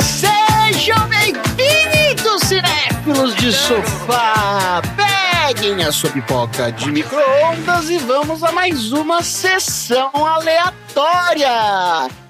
Sejam bem-vindos, cinéfilos de sofá! Peguem a sua pipoca de micro-ondas e vamos a mais uma sessão aleatória!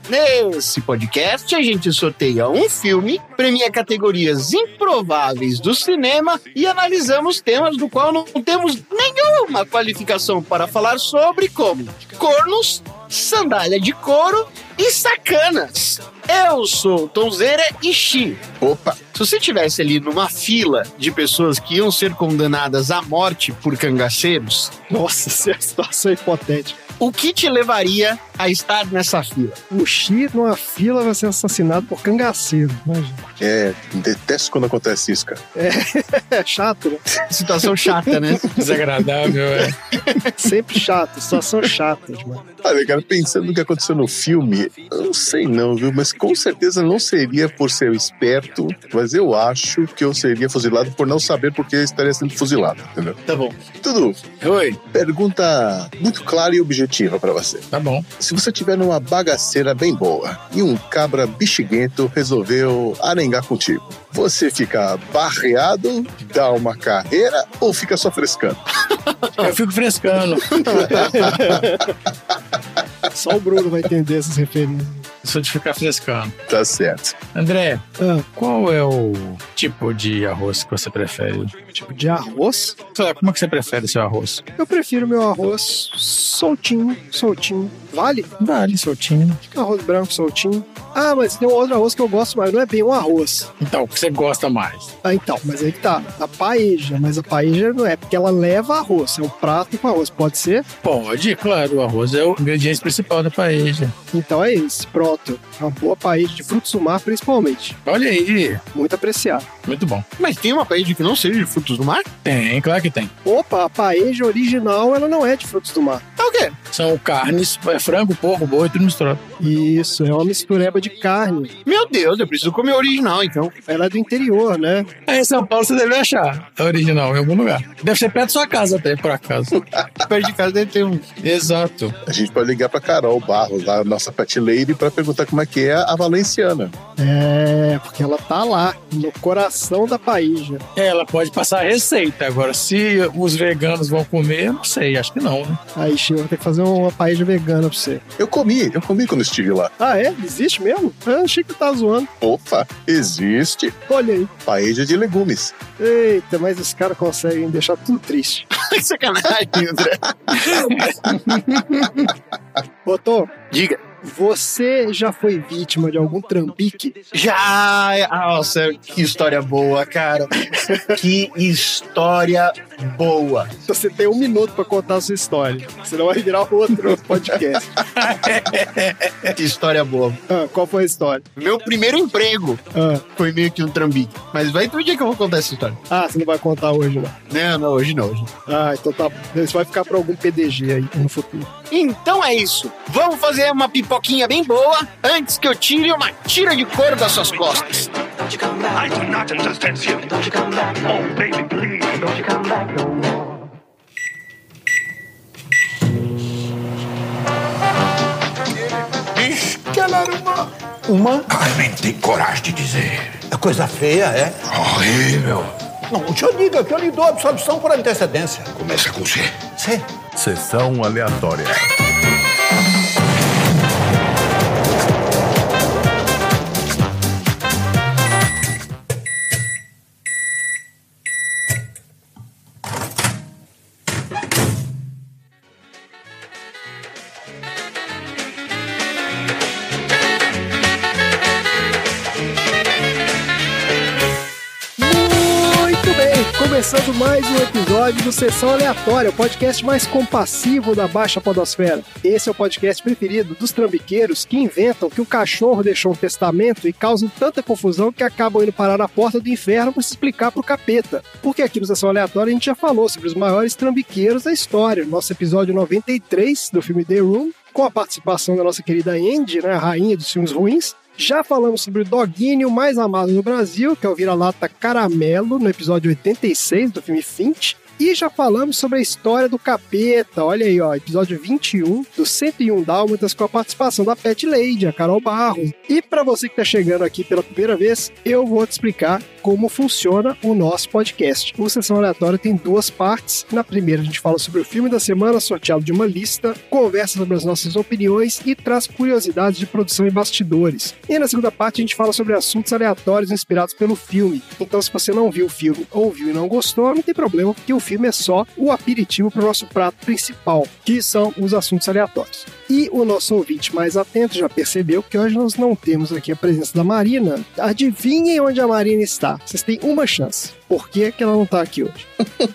Nesse podcast, a gente sorteia um filme, premia categorias improváveis do cinema e analisamos temas do qual não temos nenhuma qualificação para falar sobre, como cornos, sandália de couro e sacanas. Eu sou Tonzeira e Xi. Opa, Se você tivesse ali numa fila de pessoas que iam ser condenadas à morte por cangaceiros, Nossa, é a situação hipotética. O que te levaria a estar nessa fila? O Xi, numa fila, vai ser assassinado por cangaceiro. Imagina. é, detesto quando acontece isso, cara. É chato, né? Situação chata, né? Desagradável, é. Sempre chato. Situação chata demais. Olha, cara, pensando no que aconteceu no filme, eu não sei não, viu? Mas com certeza não seria por ser esperto, mas eu acho que eu seria fuzilado por não saber porque eu estaria sendo fuzilado, entendeu? Tá bom. Tudo, Oi, pergunta muito clara e objetiva pra você. tá bom. Se você tiver numa bagaceira bem boa e um cabra bexiguento resolveu arengar contigo, você fica barreado, dá uma carreira ou fica só frescando? Eu fico frescando. Só o Bruno vai entender essas referências. Sou de ficar frescando. Tá certo. André, Ah, qual é o tipo de arroz que você prefere? tipo de arroz. Como é que você prefere seu arroz? Eu prefiro meu arroz soltinho, soltinho. Vale? Vale, soltinho. Arroz branco soltinho. Ah, mas tem um outro arroz que eu gosto mais. Não é bem um arroz. Então, o que você gosta mais? Ah, então, mas aí que tá. A paeja. Mas a paeja não é, porque ela leva arroz. É um prato com arroz. Pode ser? Pode, claro, o arroz é o ingrediente principal da paella. Então é esse. Pronto. Uma boa paeja de frutos do mar, principalmente. Olha aí, Muito apreciado. muito bom. Mas tem uma paella que não seja de frutos do mar? Tem, claro que tem. Opa, a paeja original, ela não é de frutos do mar. É o quê? São carnes, é frango, porco, boi, tudo misturado. Isso, é uma mistureba de carne. Meu Deus, eu preciso comer original, então. Ela é do interior, né? Aí em São Paulo você deve achar a original em algum lugar. Deve ser perto da sua casa até, por acaso. Perto de casa deve ter um. Exato. A gente pode ligar pra Carol Barros, lá, nossa pet lady, pra perguntar como é que é a valenciana. É, porque ela tá lá, no coração da paeja. Ela pode passar a receita. Agora, se os veganos vão comer, eu não sei, acho que não, né? Aí, Chico, vou ter que fazer uma paeja vegana pra você. Eu comi, eu comi quando estive lá. Ah, é? Existe mesmo? Eu achei que tá zoando. Opa, existe Olha aí. paeja de legumes. Eita, mas os caras conseguem deixar tudo triste. Que sacanagem, André. Ô, Tom, Diga. Você já foi vítima de algum trambique? Já! Nossa, que história boa, cara. Que história boa. Você tem um minuto pra contar a sua história. Senão vai virar outro podcast. Que história boa. Ah, qual foi a história? Meu primeiro emprego Ah, foi meio que um trambique. Mas vai ter um dia que eu vou contar essa história. ah, você não vai contar hoje, não. Não, não, hoje não. Hoje. Ah, então tá. Isso vai ficar pra algum PDG aí no futuro. Então é isso. Vamos fazer uma pipoquinha bem boa antes que eu tire uma tira de couro das suas costas. I do not understand you. Oh, baby, please. Don't you come back no more. Diz que ela era uma. Uma? Ai, nem tem coragem de dizer. É coisa feia, é? Horrível. Não, o senhor diga que eu lhe dou absolvição por antecedência. Começa com C. Sim. Sessão aleatória. Mais um episódio do Sessão Aleatória, o podcast mais compassivo da Baixa Podosfera. Esse é o podcast preferido dos trambiqueiros que inventam que o cachorro deixou um testamento e causam tanta confusão que acabam indo parar na porta do inferno para se explicar pro capeta. Porque aqui no Sessão Aleatória a gente já falou sobre os maiores trambiqueiros da história. Nosso episódio 93 do filme The Room, com a participação da nossa querida Andy, né, a rainha dos filmes ruins. Já falamos sobre o doguinho mais amado no Brasil, que é o vira-lata Caramelo, no episódio 86 do filme Finch. E já falamos sobre a história do capeta. Olha aí, ó, episódio 21 do 101 Dálmatas com a participação da Pet Lady, a Carol Barros. E para você que tá chegando aqui pela primeira vez, eu vou te explicar como funciona o nosso podcast. O Sessão Aleatória tem duas partes. Na primeira, a gente fala sobre o filme da semana, sorteado de uma lista, conversa sobre as nossas opiniões e traz curiosidades de produção e bastidores. E na segunda parte, a gente fala sobre assuntos aleatórios inspirados pelo filme. Então, se você não viu o filme ou viu e não gostou, não tem problema, porque o filme é só o aperitivo para o nosso prato principal, que são os assuntos aleatórios. E o nosso ouvinte mais atento já percebeu que hoje nós não temos aqui a presença da Marina. Adivinhem onde a Marina está. Vocês têm uma chance. Por que, que ela não está aqui hoje?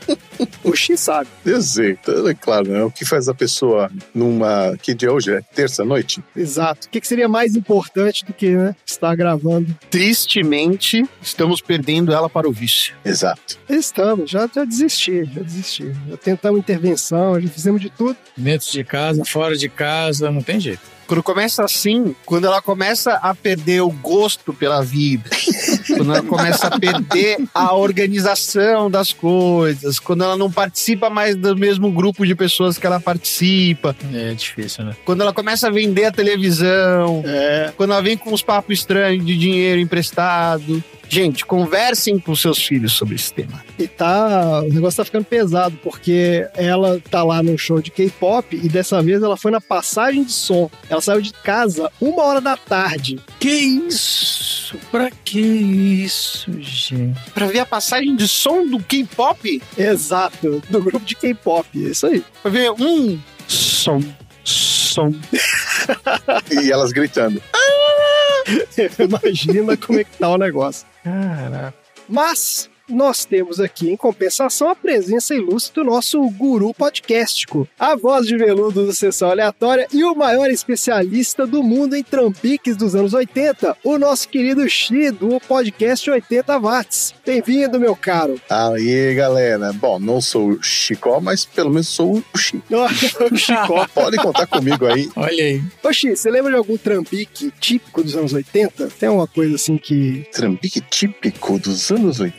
o X sabe. Deseito, é claro, né? O que faz a pessoa numa. Que dia é hoje? É terça-noite? Exato. O que, que seria mais importante do que né, estar gravando? Tristemente, estamos perdendo ela para o vício. Exato. Estamos, já, já desisti, já desisti. Já tentamos intervenção, já fizemos de tudo. Dentro de casa, fora de casa, não tem jeito. Quando começa assim, quando ela começa a perder o gosto pela vida, quando ela começa a perder a organização das coisas, quando ela não participa mais do mesmo grupo de pessoas que ela participa, É difícil, né? quando ela começa a vender a televisão, É. quando ela vem com uns papos estranhos de dinheiro emprestado. Gente, conversem com seus filhos sobre esse tema. E tá. O negócio tá ficando pesado, porque ela tá lá num show de K-pop e dessa vez ela foi na passagem de som. Ela saiu de casa uma hora da tarde. Que isso? Pra que isso, gente? Pra ver a passagem de som do K-pop, Exato, do grupo de K-pop. É isso aí. pra ver um som, som. E elas gritando. Imagina como é que tá o negócio. Caraca. Mas nós temos aqui, em compensação, a presença ilustre do nosso guru podcástico, a voz de veludo do Sessão Aleatória e o maior especialista do mundo em trampiques dos anos 80, o nosso querido Xi, do podcast 80 Watts. Bem-vindo, meu caro. Aí, galera. Bom, não sou o Chicó, mas pelo menos sou o Chi. o Chicó. Pode contar comigo aí. Olha aí. Ô, Xi, você lembra de algum trampique típico dos anos 80? Tem uma coisa assim que... Trambique típico dos anos 80,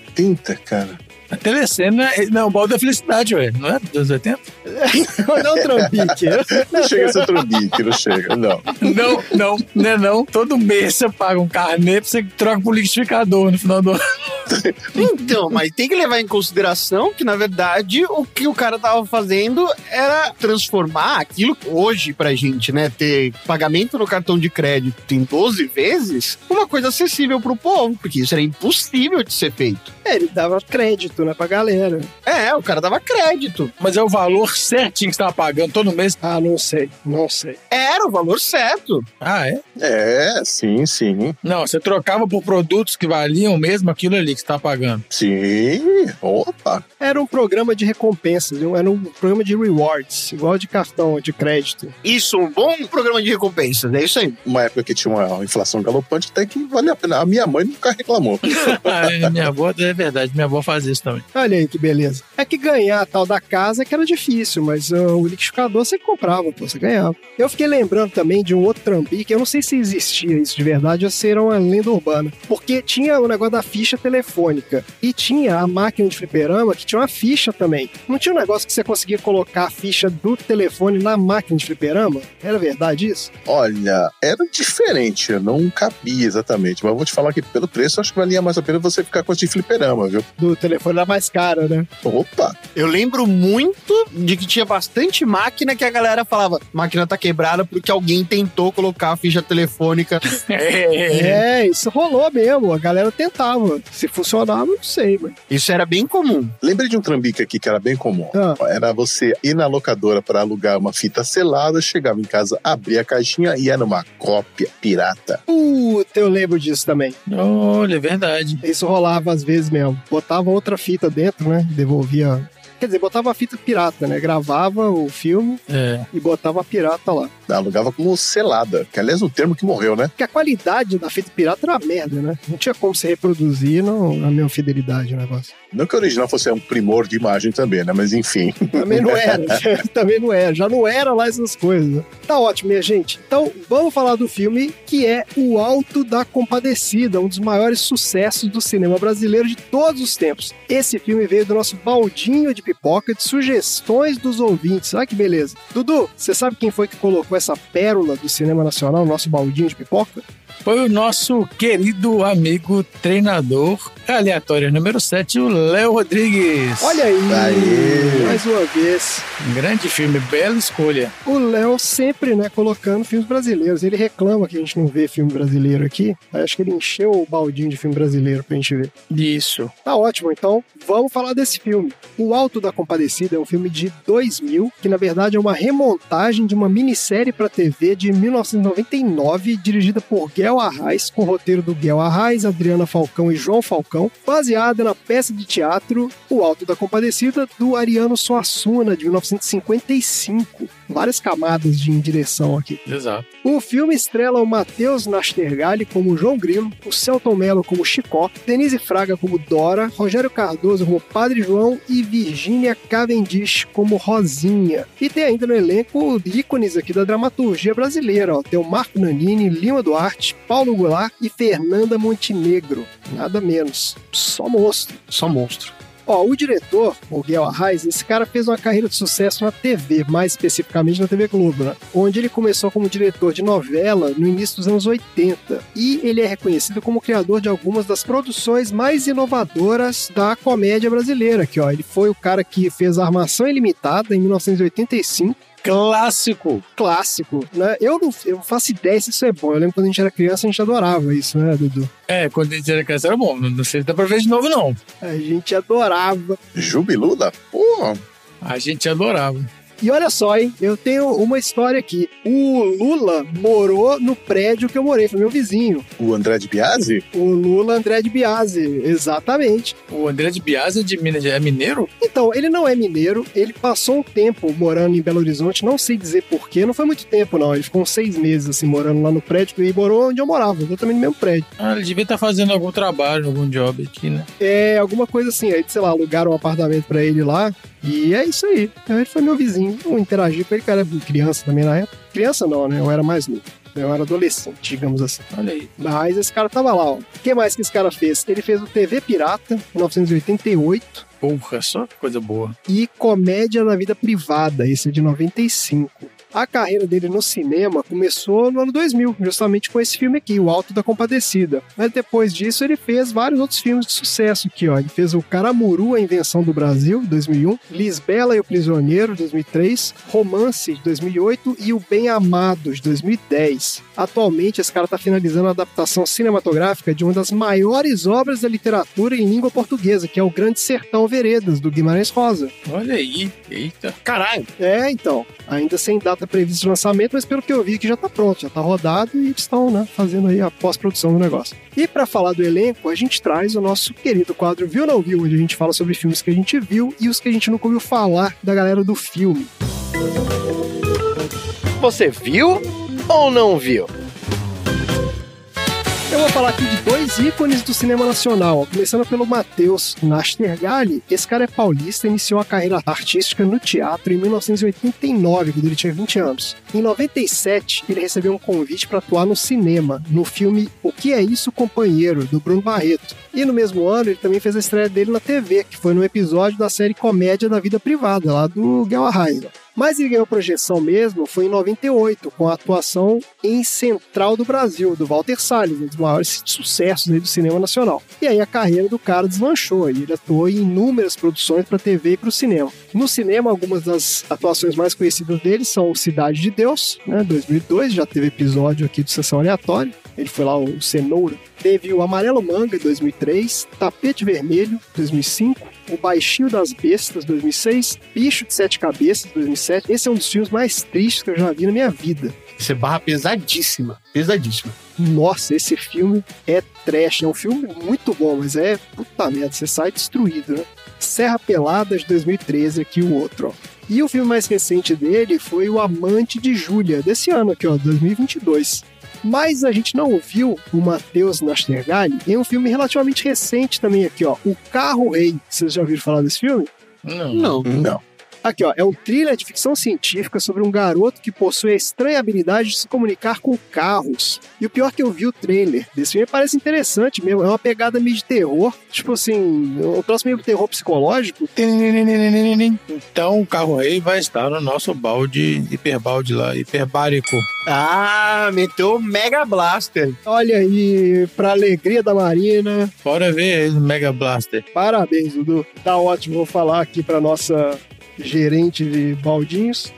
cara. A telecena, é- não, o balde da felicidade, ué. Não é dos 80? Não trampique. Não chega a ser trambique, não chega. Não. Não, não, não é não. Todo mês você paga um carnê pra você troca pro liquidificador no final do ano. Então, mas tem que levar em consideração que, na verdade, o que o cara tava fazendo era transformar aquilo que hoje pra gente, né, ter pagamento no cartão de crédito em 12 vezes, uma coisa acessível pro povo, porque isso era impossível de ser feito. É, ele dava crédito, né, pra galera. É, o cara dava crédito. Mas é o valor certinho que você tava pagando todo mês. Ah, não sei, não sei. Era o valor certo. Ah, é? É, sim, sim. Não, você trocava por produtos que valiam mesmo aquilo ali que você tava pagando. Sim. Opa. Era um programa de recompensas, viu? era um programa de rewards, igual de cartão de crédito. Isso, um bom programa de recompensas, é isso aí. Uma época que tinha uma inflação galopante, até que vale a pena. A minha mãe nunca reclamou. Ah, é, minha avó, é verdade, minha avó fazia isso também. Olha aí que beleza. É que ganhar a tal da casa é que era difícil, mas ah, o liquidificador você comprava, pô, você ganhava. Eu fiquei lembrando também de um outro trambique, eu não sei se existia isso de verdade ou se era uma lenda urbana, porque tinha o negócio da ficha telefônica e tinha a máquina de fliperama que tinha uma ficha também. Não tinha um negócio que você conseguia colocar a ficha do telefone na máquina de fliperama? Era verdade isso? Olha, era diferente, eu não cabia exatamente. Mas eu vou te falar que pelo preço, acho que valia mais a pena você ficar com esse de fliperama, viu? Do telefone era mais caro, né? Opa! Eu lembro muito de que tinha bastante máquina que a galera falava: máquina tá quebrada porque alguém tentou colocar a ficha telefônica. É. É, isso rolou mesmo. A galera tentava. Se funcionava, não sei, mas. Isso era bem comum. Lembrei de um trambique aqui que era bem comum. Ah. Era você ir na locadora para alugar uma fita selada, chegava em casa, abria a caixinha e era uma cópia pirata. Puta, eu lembro disso também. Olha, é verdade. Isso rolava às vezes mesmo. Botava outra fita dentro, né? Devolvia. Quer dizer, botava a fita pirata, né? Gravava o filme É. e botava a pirata lá. Alugava como selada, que aliás é o termo que morreu, né? Porque a qualidade da fita pirata era uma merda, né? Não tinha como se reproduzir não, na mesma fidelidade o negócio. Não que o original fosse um primor de imagem também, né? Mas enfim. Também não era. também não era. Já não era lá essas coisas. né? Tá ótimo, minha gente. Então, vamos falar do filme que é O Alto da Compadecida, um dos maiores sucessos do cinema brasileiro de todos os tempos. Esse filme veio do nosso baldinho de pipoca de sugestões dos ouvintes. Olha que beleza. Dudu, você sabe quem foi que colocou essa pérola do cinema nacional no nosso baldinho de pipoca? Foi o nosso querido amigo treinador aleatório número 7, o Léo Rodrigues. Olha aí, Aê. mais uma vez. Um grande filme, bela escolha. O Léo sempre, né, colocando filmes brasileiros. Ele reclama que a gente não vê filme brasileiro aqui. Aí Acho que ele encheu o baldinho de filme brasileiro pra gente ver. Isso. Tá ótimo, então vamos falar desse filme. O Alto da Compadecida é um filme de 2000, que na verdade é uma remontagem de uma minissérie pra TV de 1999, dirigida por Guel Arraes, com roteiro do Guel Arraes, Adriana Falcão e João Falcão, baseada na peça de teatro O Alto da Compadecida, do Ariano Suassuna, de 1955. Várias camadas de direção aqui. Exato. O filme estrela o Matheus Nastergalli como João Grilo, o Celton Mello como Chicó, Denise Fraga como Dora, Rogério Cardoso como Padre João e Virgínia Cavendish como Rosinha. E tem ainda no elenco ícones aqui da dramaturgia brasileira, ó. Tem o Marco Nanini, Lima Duarte, Paulo Goulart e Fernanda Montenegro. Nada menos. Só monstro. Só monstro. Ó, o diretor, o Guel Arraes, esse cara fez uma carreira de sucesso na TV, mais especificamente na TV Globo, né? Onde ele começou como diretor de novela no início dos anos 80. E ele é reconhecido como criador de algumas das produções mais inovadoras da comédia brasileira. Aqui, ó, ele foi o cara que fez a Armação Ilimitada em 1985 Clássico. clássico, né? Eu não, eu não faço ideia se isso é bom. Eu lembro quando a gente era criança, a gente adorava isso, né, Dudu? É, quando a gente era criança era bom. Não sei se dá pra ver de novo, não. A gente adorava. Jubilula? Pô, A gente adorava. E olha só, hein? Eu tenho uma história aqui. O Lula morou no prédio que eu morei, foi meu vizinho. o André de Biasi? O Lula André de Biase, exatamente. O André de Biase de Minas é mineiro? Então, ele não é mineiro, ele passou um tempo morando em Belo Horizonte, não sei dizer porquê, não foi muito tempo não, ele ficou uns seis meses assim, morando lá no prédio, e morou onde eu morava, exatamente no mesmo prédio. Ah, ele devia estar fazendo algum trabalho, algum job aqui, né? É, alguma coisa assim, aí, sei lá, alugaram um apartamento pra ele lá, e é isso aí. Então, ele foi meu vizinho, eu interagi com ele, era criança também na época. Criança não, né, eu era mais novo. Eu era adolescente, digamos assim. Olha aí. Mas esse cara tava lá, ó. O que mais que esse cara fez? Ele fez o TV Pirata, 1988, Porra, só coisa boa. e Comédia na Vida Privada, esse é de 95. A carreira dele no cinema começou no ano 2000, justamente com esse filme aqui, O Alto da Compadecida. Mas depois disso ele fez vários outros filmes de sucesso aqui, ó. Ele fez o Caramuru, A Invenção do Brasil, 2001, Lisbela e o Prisioneiro, 2003, Romance, de 2008 e O Bem Amado, de 2010. Atualmente esse cara está finalizando a adaptação cinematográfica de uma das maiores obras da literatura em língua portuguesa, que é O Grande Sertão Veredas, do Guimarães Rosa. Olha aí. Eita. Caralho. É, então. Ainda sem data prevista de lançamento, mas pelo que eu vi que já tá pronto, já tá rodado e estão, né, fazendo aí a pós-produção do negócio. E para falar do elenco, a gente traz o nosso querido quadro Viu Não Viu, onde a gente fala sobre filmes que a gente viu e os que a gente nunca ouviu falar da galera do filme. Você viu ou não viu? Eu vou falar aqui de dois ícones do cinema nacional, começando pelo Matheus Nastergalli. Esse cara é paulista, iniciou a carreira artística no teatro em 1989, quando ele tinha 20 anos. Em 97, ele recebeu um convite para atuar no cinema, no filme O Que É Isso, Companheiro, do Bruno Barreto. E no mesmo ano, ele também fez a estreia dele na TV, que foi no episódio da série Comédia da Vida Privada, lá do Guel Arraes. Mas ele ganhou projeção mesmo foi em 98, com a atuação em Central do Brasil, do Walter Salles, um dos maiores sucessos do cinema nacional. E aí a carreira do cara deslanchou, e ele atuou em inúmeras produções para TV e para o cinema. No cinema, algumas das atuações mais conhecidas dele são Cidade de Deus, né, 2002, já teve episódio aqui do Sessão Aleatória, ele foi lá o Cenoura. Teve o Amarelo Manga, 2003, Tapete Vermelho, 2005, O Baixinho das Bestas, 2006, Bicho de Sete Cabeças, 2007. Esse é um dos filmes mais tristes que eu já vi na minha vida. Isso é barra pesadíssima. Pesadíssima. Nossa, esse filme é trash. É um filme muito bom, mas é puta merda, você sai destruído, né? Serra Pelada de 2013, aqui o outro, ó. E o filme mais recente dele foi O Amante de Júlia, desse ano aqui, ó, 2022. Mas a gente não viu o Matheus Nastergalli em um filme relativamente recente também aqui, ó, O Carro Rei. Vocês já ouviram falar desse filme? Não. Não. Não. Aqui, ó, é um thriller de ficção científica sobre um garoto que possui a estranha habilidade de se comunicar com carros. E o pior que eu vi o trailer desse filme parece interessante mesmo. É uma pegada meio de terror. Tipo assim, um troço meio terror psicológico. Então o carro rei vai estar no nosso balde, hiperbalde lá, hiperbárico. Ah, meteu o Mega Blaster. Olha aí, pra alegria da Marina. Bora ver esse Mega Blaster. Parabéns, Dudu. Tá ótimo. Vou falar aqui pra nossa gerente de baldinhos.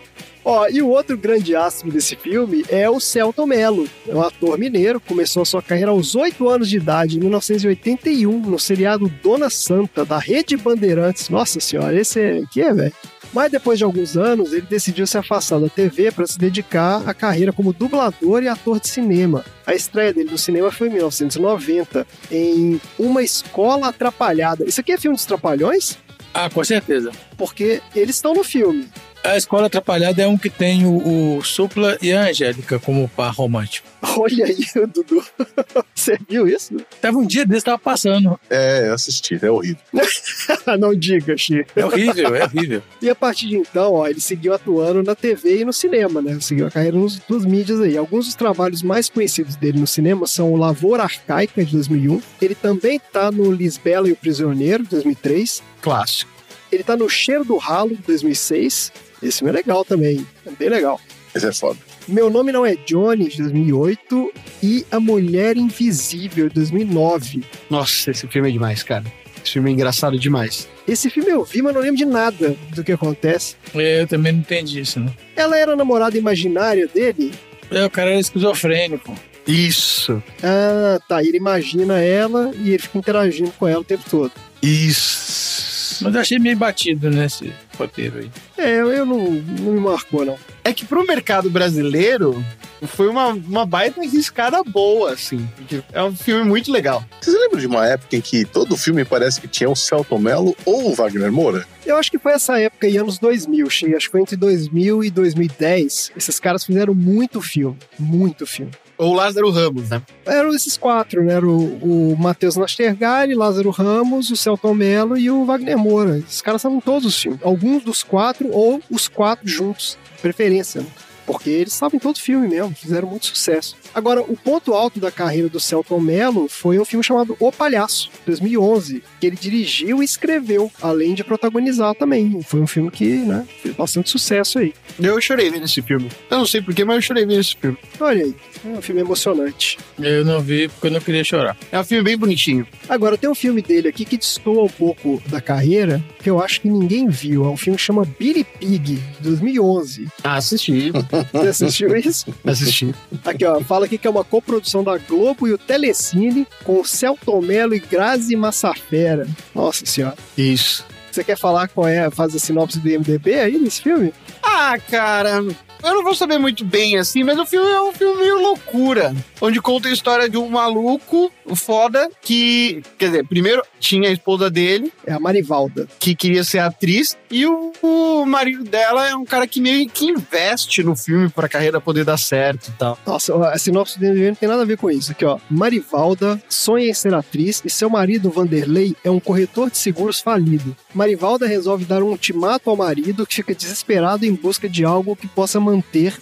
Ó, e o outro grande astro desse filme é o Celton Mello. É um ator mineiro, começou a sua carreira aos 8 anos de idade, em 1981, no seriado Dona Santa, da Rede Bandeirantes. Nossa senhora, esse é... que é, velho? Mas depois de alguns anos, ele decidiu se afastar da TV para se dedicar à carreira como dublador e ator de cinema. A estreia dele no cinema foi em 1990, em Uma Escola Atrapalhada. Isso aqui é filme dos Trapalhões? Ah, com certeza. Porque eles estão no filme. A Escola Atrapalhada é um que tem o, o Supla e a Angélica como par romântico. Olha aí, Dudu. Você viu isso? Tava um dia desse, tava passando. É, eu assisti, é horrível. Não diga, Xi. É horrível, é horrível. E a partir de então, ó, ele seguiu atuando na TV e no cinema, né? Seguiu a carreira nos duas mídias aí. Alguns dos trabalhos mais conhecidos dele no cinema são o Lavoura Arcaica, de 2001. Ele também tá no Lisbela e o Prisioneiro, de 2003. Clássico. Ele tá no Cheiro do Ralo, de 2006. Esse filme é legal também, é bem legal. Esse é foda. Meu Nome Não É Johnny, de 2008. E A Mulher Invisível, de 2009. Nossa, esse filme é demais, cara. Esse filme é engraçado demais. Esse filme eu vi, mas não lembro de nada do que acontece. Eu também não entendi isso, né? Ela era a namorada imaginária dele? É, o cara era esquizofrênico. Isso. Ah, tá. Ele imagina ela e ele fica interagindo com ela o tempo todo. Isso. Mas eu achei meio batido nesse roteiro aí. É, eu, eu não, não me marcou, não. É que pro mercado brasileiro foi uma, uma baita arriscada boa, assim. É um filme muito legal. Vocês lembram de uma época em que todo filme parece que tinha o Celton Mello ou o Wagner Moura? Eu acho que foi essa época aí, anos 2000, Xi. Acho que foi entre 2000 e 2010. Esses caras fizeram muito filme. Muito filme. Ou Lázaro Ramos, né? Eram esses quatro, né? Era o, o Matheus Nastergalli, Lázaro Ramos, o Celton Mello e o Wagner Moura. Esses caras estavam todos os filmes. Alguns dos quatro ou os quatro juntos. Preferência, né? Porque eles estavam em todo filme mesmo, fizeram muito sucesso. Agora, o ponto alto da carreira do Celton Mello foi um filme chamado O Palhaço, 2011, que ele dirigiu e escreveu, além de protagonizar também. Foi um filme que, né, fez bastante sucesso aí. Eu chorei vendo esse filme. Eu não sei porquê, mas eu chorei vendo esse filme. Olha aí, é um filme emocionante. Eu não vi porque eu não queria chorar. É um filme bem bonitinho. Agora, tem um filme dele aqui que destoa um pouco da carreira, que eu acho que ninguém viu. É um filme que chama Billy Pig, de 2011. Ah, assisti. Você assistiu isso? assisti. Aqui, ó, fala aqui que é uma coprodução da Globo e o Telecine com o Celton Mello e Grazi Massafera. Nossa senhora. Isso. Você quer falar qual é, faz a sinopse do IMDB aí nesse filme? Ah, cara, eu não vou saber muito bem assim, mas o filme é um filme meio loucura. Onde conta a história de um maluco foda que, quer dizer, primeiro tinha a esposa dele, É a Marivalda. que queria ser atriz, e o, o marido dela é um cara que meio que investe no filme pra carreira poder dar certo e tal. Nossa, a sinopse do não tem nada a ver com isso. Aqui, ó. Marivalda sonha em ser atriz e seu marido, Vanderlei, é um corretor de seguros falido. Marivalda resolve dar um ultimato ao marido que fica desesperado em busca de algo que possa manter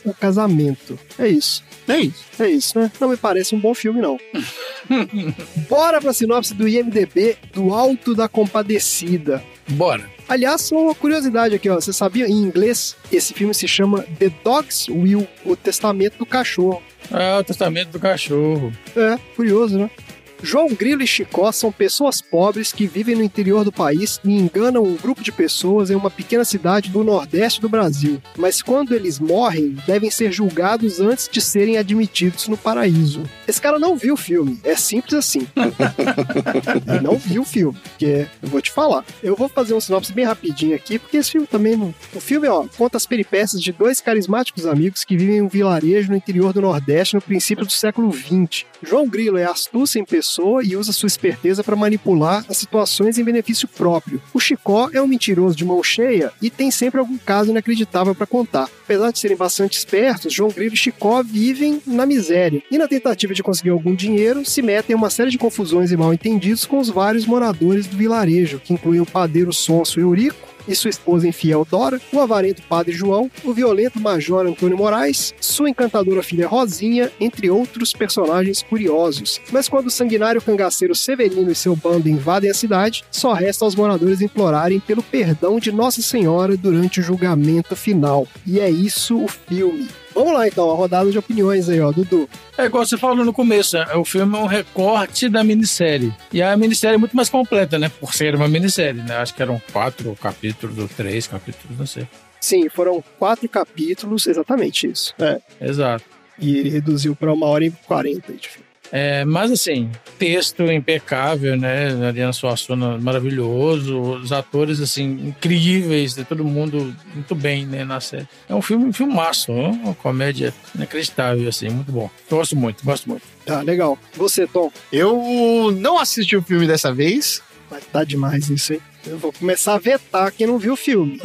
o casamento. É isso. É isso. É isso, né? Não me parece um bom filme, não. Bora pra sinopse do IMDB do Alto da Compadecida. Bora. Aliás, só uma curiosidade aqui, ó. Você sabia, em inglês, esse filme se chama The Dog's Will, o Testamento do Cachorro. Ah, o testamento do cachorro. É, curioso, né? João Grilo e Chicó são pessoas pobres que vivem no interior do país e enganam um grupo de pessoas em uma pequena cidade do nordeste do Brasil. Mas quando eles morrem, devem ser julgados antes de serem admitidos no paraíso. Esse cara não viu o filme, é simples assim. Não viu o filme, porque eu vou te falar. Eu vou fazer um sinopse bem rapidinho aqui, porque esse filme também não. O filme, ó, conta as peripécias de dois carismáticos amigos que vivem em um vilarejo no interior do Nordeste no princípio do século XX. João Grilo é astúcia em pessoa e usa sua esperteza para manipular as situações em benefício próprio. O Chicó é um mentiroso de mão cheia e tem sempre algum caso inacreditável para contar. Apesar de serem bastante espertos, João Grilo e Chicó vivem na miséria e, na tentativa de conseguir algum dinheiro, se metem em uma série de confusões e mal entendidos com os vários moradores do vilarejo, que incluem o padeiro Sonso Eurico, e sua esposa infiel Dora, o avarento Padre João, o violento Major Antônio Moraes, sua encantadora filha Rosinha, entre outros personagens curiosos. Mas quando o sanguinário cangaceiro Severino e seu bando invadem a cidade, só resta aos moradores implorarem pelo perdão de Nossa Senhora durante o julgamento final. E é isso o filme. Vamos lá então, a rodada de opiniões aí, ó, Dudu. É igual você falou no começo, né? o filme é um recorte da minissérie. E a minissérie é muito mais completa, né? Por ser uma minissérie, né? Acho que eram quatro capítulos ou três capítulos, não sei. Sim, foram quatro capítulos, exatamente isso. É. Exato. E ele reduziu para uma hora e quarenta de filme. É, mas assim, texto impecável, né? Ariana Suassuna maravilhoso, os atores assim incríveis, né? todo mundo muito bem, né, na série. É um filme, um filmaço, uma comédia inacreditável assim, muito bom. Gosto muito, gosto muito. Tá, legal. Você, Tom? Eu não assisti o filme dessa vez. Mas tá demais isso, hein? Eu vou começar a vetar quem não viu o filme.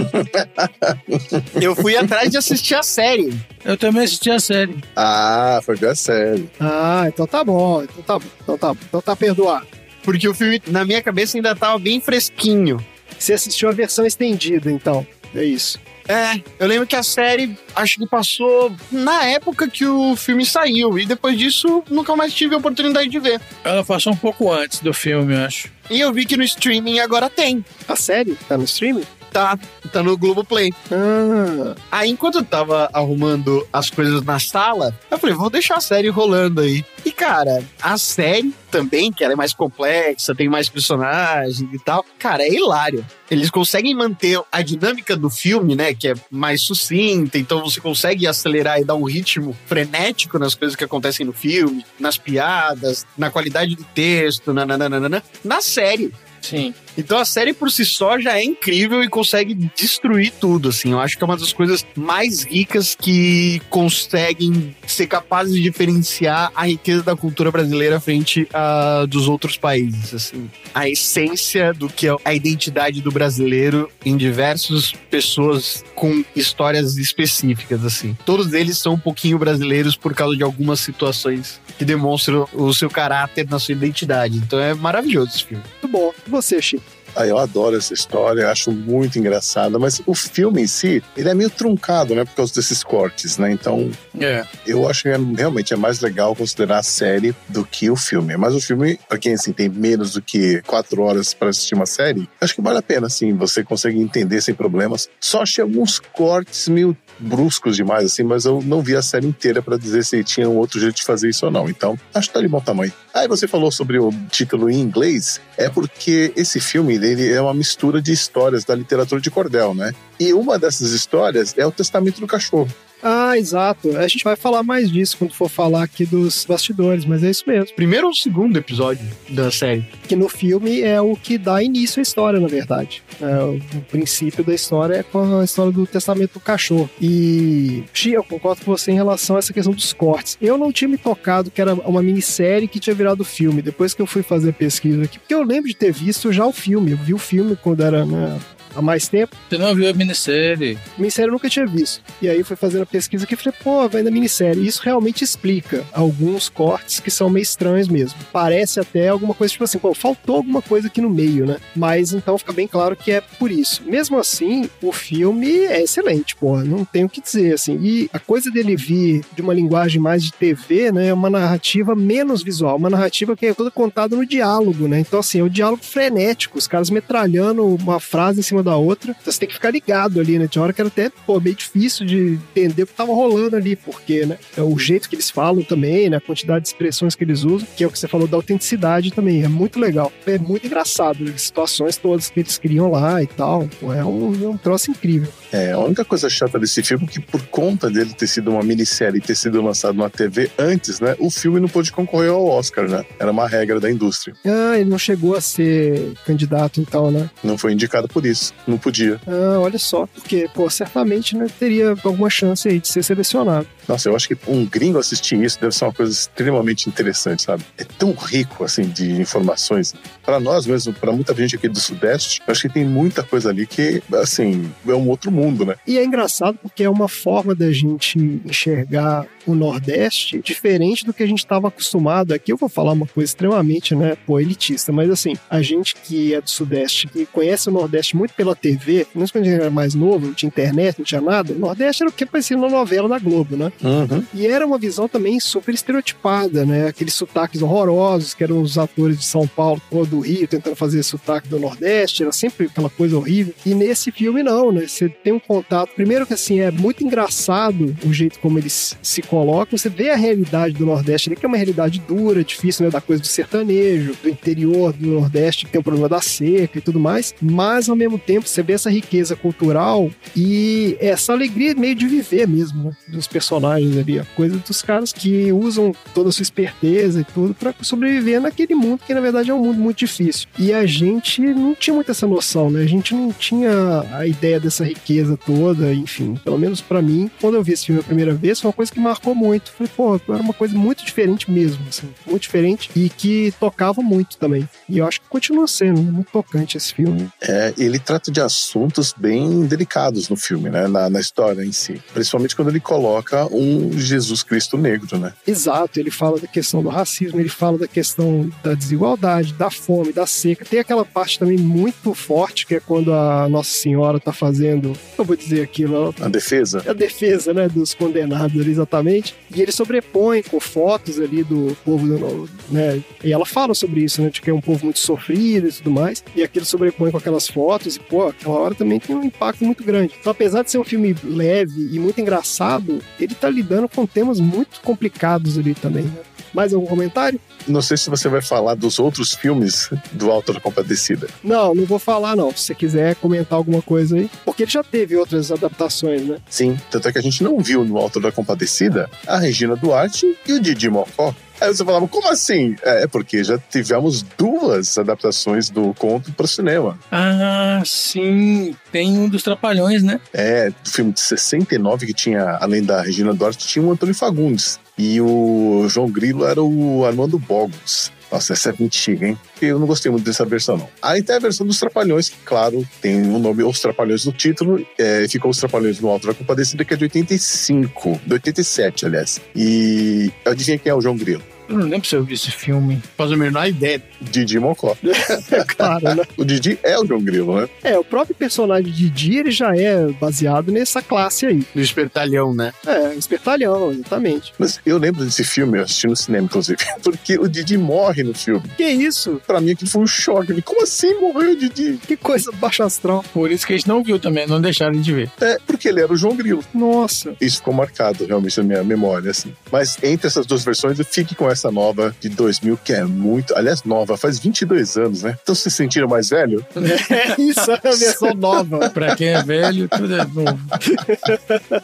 Eu fui atrás de assistir a série. Eu também assisti a série. Ah, foi ver a série. Ah, então tá bom. Então tá bom. Então tá, então tá perdoado. Porque o filme, na minha cabeça, ainda tava bem fresquinho. Você assistiu a versão estendida, então. É isso. É, eu lembro que a série acho que passou na época que o filme saiu. E depois disso, nunca mais tive a oportunidade de ver. Ela passou um pouco antes do filme, eu acho. E eu vi que no streaming agora tem. A série? Tá no streaming? Tá, tá no Globoplay. Ah, Aí, enquanto eu tava arrumando as coisas na sala, eu falei, vou deixar a série rolando aí. E, cara, a série também, que ela é mais complexa, tem mais personagens e tal, cara, é hilário. Eles conseguem manter a dinâmica do filme, né, que é mais sucinta, então você consegue acelerar e dar um ritmo frenético nas coisas que acontecem no filme, nas piadas, na qualidade do texto, na, na, na, na, na, na série. Sim. Então a série por si só já é incrível e consegue destruir tudo, assim. Eu acho que é uma das coisas mais ricas que conseguem ser capazes de diferenciar a riqueza da cultura brasileira frente a dos outros países, assim. A essência do que é a identidade do brasileiro em diversas pessoas com histórias específicas, assim. Todos eles são um pouquinho brasileiros por causa de algumas situações que demonstram o seu caráter na sua identidade. Então é maravilhoso esse filme. muito bom. E você, Chico? Ah, eu adoro essa história, acho muito engraçada, mas o filme em si, ele é meio truncado, né, por causa desses cortes, né? Então, É. eu acho que é- realmente é mais legal considerar a série do que o filme. Mas o filme, pra quem assim tem menos do que quatro horas para assistir uma série, acho que vale a pena, assim, você consegue entender sem problemas. Só achei alguns cortes meio bruscos demais, assim, mas eu não vi a série inteira pra dizer se tinha um outro jeito de fazer isso ou não. Então, acho que tá de bom tamanho. Aí você falou sobre o título em inglês, é porque esse filme ele é uma mistura de histórias da literatura de cordel, né? E uma dessas histórias é o Testamento do Cachorro. Ah, exato. A gente vai falar mais disso quando for falar aqui dos bastidores, mas é isso mesmo. Primeiro ou segundo episódio da série? Que no filme é o que dá início à história, na verdade. É, o, princípio da história é com a história do testamento do cachorro. E, Xi, eu concordo com você em relação a essa questão dos cortes. Eu não tinha me tocado que era uma minissérie que tinha virado filme, depois que eu fui fazer a pesquisa aqui, porque eu lembro de ter visto já o filme. Eu vi o filme quando era né, há mais tempo. Você não viu a minissérie? Minissérie eu nunca tinha visto. E aí fui fazendo a pesquisa aqui e falei, pô, vai na minissérie. Isso realmente explica alguns cortes que são meio estranhos mesmo. Parece até alguma coisa tipo assim, pô, faltou alguma coisa aqui no meio, né? Mas então fica bem claro que é por isso. Mesmo assim, o filme é excelente, pô, não tenho o que dizer, assim. E a coisa dele vir de uma linguagem mais de TV, né, é uma narrativa menos visual, uma narrativa que é toda contada no diálogo, né? Então, assim, é o diálogo frenético, os caras metralhando uma frase em cima da outra. Então você tem que ficar ligado ali, né? Tinha hora que era até, pô, meio difícil de entender o que tava rolando ali, porque, né? É o jeito que eles falam também, né? A quantidade de expressões que eles usam, que é o que você falou da autenticidade também. É muito legal. É muito engraçado, as situações todas que eles criam lá e tal. Pô, é um, é um troço incrível. É, a única coisa chata desse filme é que, por conta dele ter sido uma minissérie e ter sido lançado na TV antes, né? O filme não pôde concorrer ao Oscar, né? Era uma regra da indústria. Ah, ele não chegou a ser candidato, então, né? Não foi indicado por isso. Não podia. Ah, olha só. Porque, pô, certamente né, teria alguma chance aí de ser selecionado. Nossa, eu acho que um gringo assistir isso deve ser uma coisa extremamente interessante, sabe? É tão rico, assim, de informações. Para nós mesmo, para muita gente aqui do Sudeste, eu acho que tem muita coisa ali que, assim, é um outro mundo, né? E é engraçado porque é uma forma da gente enxergar o Nordeste diferente do que a gente estava acostumado. Aqui eu vou falar uma coisa extremamente, né, pô, elitista, mas assim, a gente que é do Sudeste, que conhece o Nordeste muito pela TV, mesmo quando a gente era mais novo, não tinha internet, não tinha nada, o Nordeste era o que parecia na novela da Globo, né? Uhum. E era uma visão também super estereotipada, né? Aqueles sotaques horrorosos que eram os atores de São Paulo ou do Rio tentando fazer sotaque do Nordeste, era sempre aquela coisa horrível. E nesse filme não, né? Você tem um contato, primeiro que assim, é muito engraçado o jeito como eles se colocam, você vê a realidade do Nordeste ali, que é uma realidade dura, difícil, né? Da coisa do sertanejo, do interior do Nordeste, que tem o problema da seca e tudo mais, mas ao mesmo tempo você vê essa riqueza cultural e essa alegria meio de viver mesmo, né? Dos personagens ali, a coisa dos caras que usam toda a sua esperteza e tudo para sobreviver naquele mundo que na verdade é um mundo muito difícil. E a gente não tinha muito essa noção, né? A gente não tinha a ideia dessa riqueza toda, enfim, pelo menos para mim, quando eu vi esse filme a primeira vez, foi uma coisa que marcou muito. Falei, pô, era uma coisa muito diferente mesmo, assim, muito diferente e que tocava muito também. E eu acho que continua sendo muito tocante esse filme. É, ele trata de assuntos bem delicados no filme, né? Na, na história em si. Principalmente quando ele coloca um Jesus Cristo negro, né? Exato, ele fala da questão do racismo, ele fala da questão da desigualdade, da fome, da seca. Tem aquela parte também muito forte que é quando a Nossa Senhora tá fazendo, eu vou dizer aquilo, A defesa. a defesa né, dos condenados ali exatamente. E ele sobrepõe com fotos ali do povo, do, né? E ela fala sobre isso, né? De que é um povo muito sofrido e tudo mais. E aquilo sobrepõe com aquelas fotos. E, pô, aquela hora também tem um impacto muito grande. Então, apesar de ser um filme leve e muito engraçado, ele tá lidando com temas muito complicados ali também. Né? Mais algum comentário? Não sei se você vai falar dos outros filmes do Alto da Compadecida. Não, não vou falar não. Se você quiser comentar alguma coisa aí. Porque ele já teve outras adaptações, né? Sim, tanto é que a gente não viu no Alto da Compadecida a Regina Duarte e o Didi Mocó. Aí você falava, como assim? É porque já tivemos duas adaptações do conto para o cinema. Ah, sim. Tem um dos Trapalhões, né? É, do filme de 69 que tinha, além da Regina Duarte, tinha o Antônio Fagundes. E o João Grilo era o Armando Bogos. Nossa, essa é antiga, hein? Eu não gostei muito dessa versão, não. Aí tem a versão dos Trapalhões, que, claro, tem o nome Os Trapalhões no título. É, ficou Os Trapalhões no Alto da Compadecida, que é de 85. De 87, aliás. E adivinha quem é o João Grilo? Eu não lembro se eu vi esse filme. Faz a menor ideia. Didi Mocó. claro, né? O Didi é o João Grilo, né? É, o próprio personagem de Didi, ele já é baseado nessa classe aí. Do espertalhão, né? É, espertalhão, exatamente. Mas eu lembro desse filme, eu assisti no cinema, inclusive, porque o Didi morre no filme. Que isso? Pra mim aquilo foi um choque. Falei, Como assim morreu o Didi? Que coisa baixa astral. Por isso que a gente não viu também, não deixaram de ver. É, porque ele era o João Grilo. Nossa. Isso ficou marcado realmente na minha memória, assim. Mas entre essas duas versões, eu fique com essa nova de 2000, que é muito. Aliás, nova, faz 22 anos, né? Então se sentiram mais velho? É isso, é a versão nova. Pra quem é velho, tudo é novo.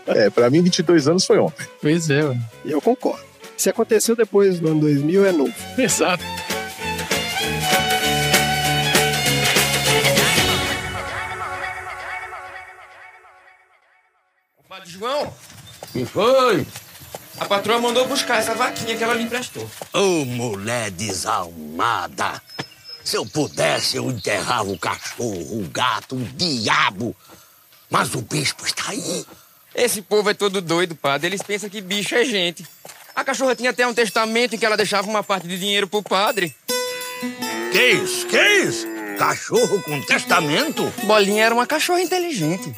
É, pra mim, 22 anos foi ontem. Pois é, ué. Eu concordo. Se aconteceu depois do ano 2000, é novo. Exato. Padre João? Me foi? A patroa mandou buscar essa vaquinha que ela lhe emprestou. Ô, mulher desalmada! Se eu pudesse, eu enterrava o cachorro, o gato, o diabo. Mas o bispo está aí. Esse povo é todo doido, padre. Eles pensam que bicho é gente. A cachorra tinha até um testamento em que ela deixava uma parte de dinheiro pro padre. Que isso? Que isso? Cachorro com testamento? Bolinha era uma cachorra inteligente.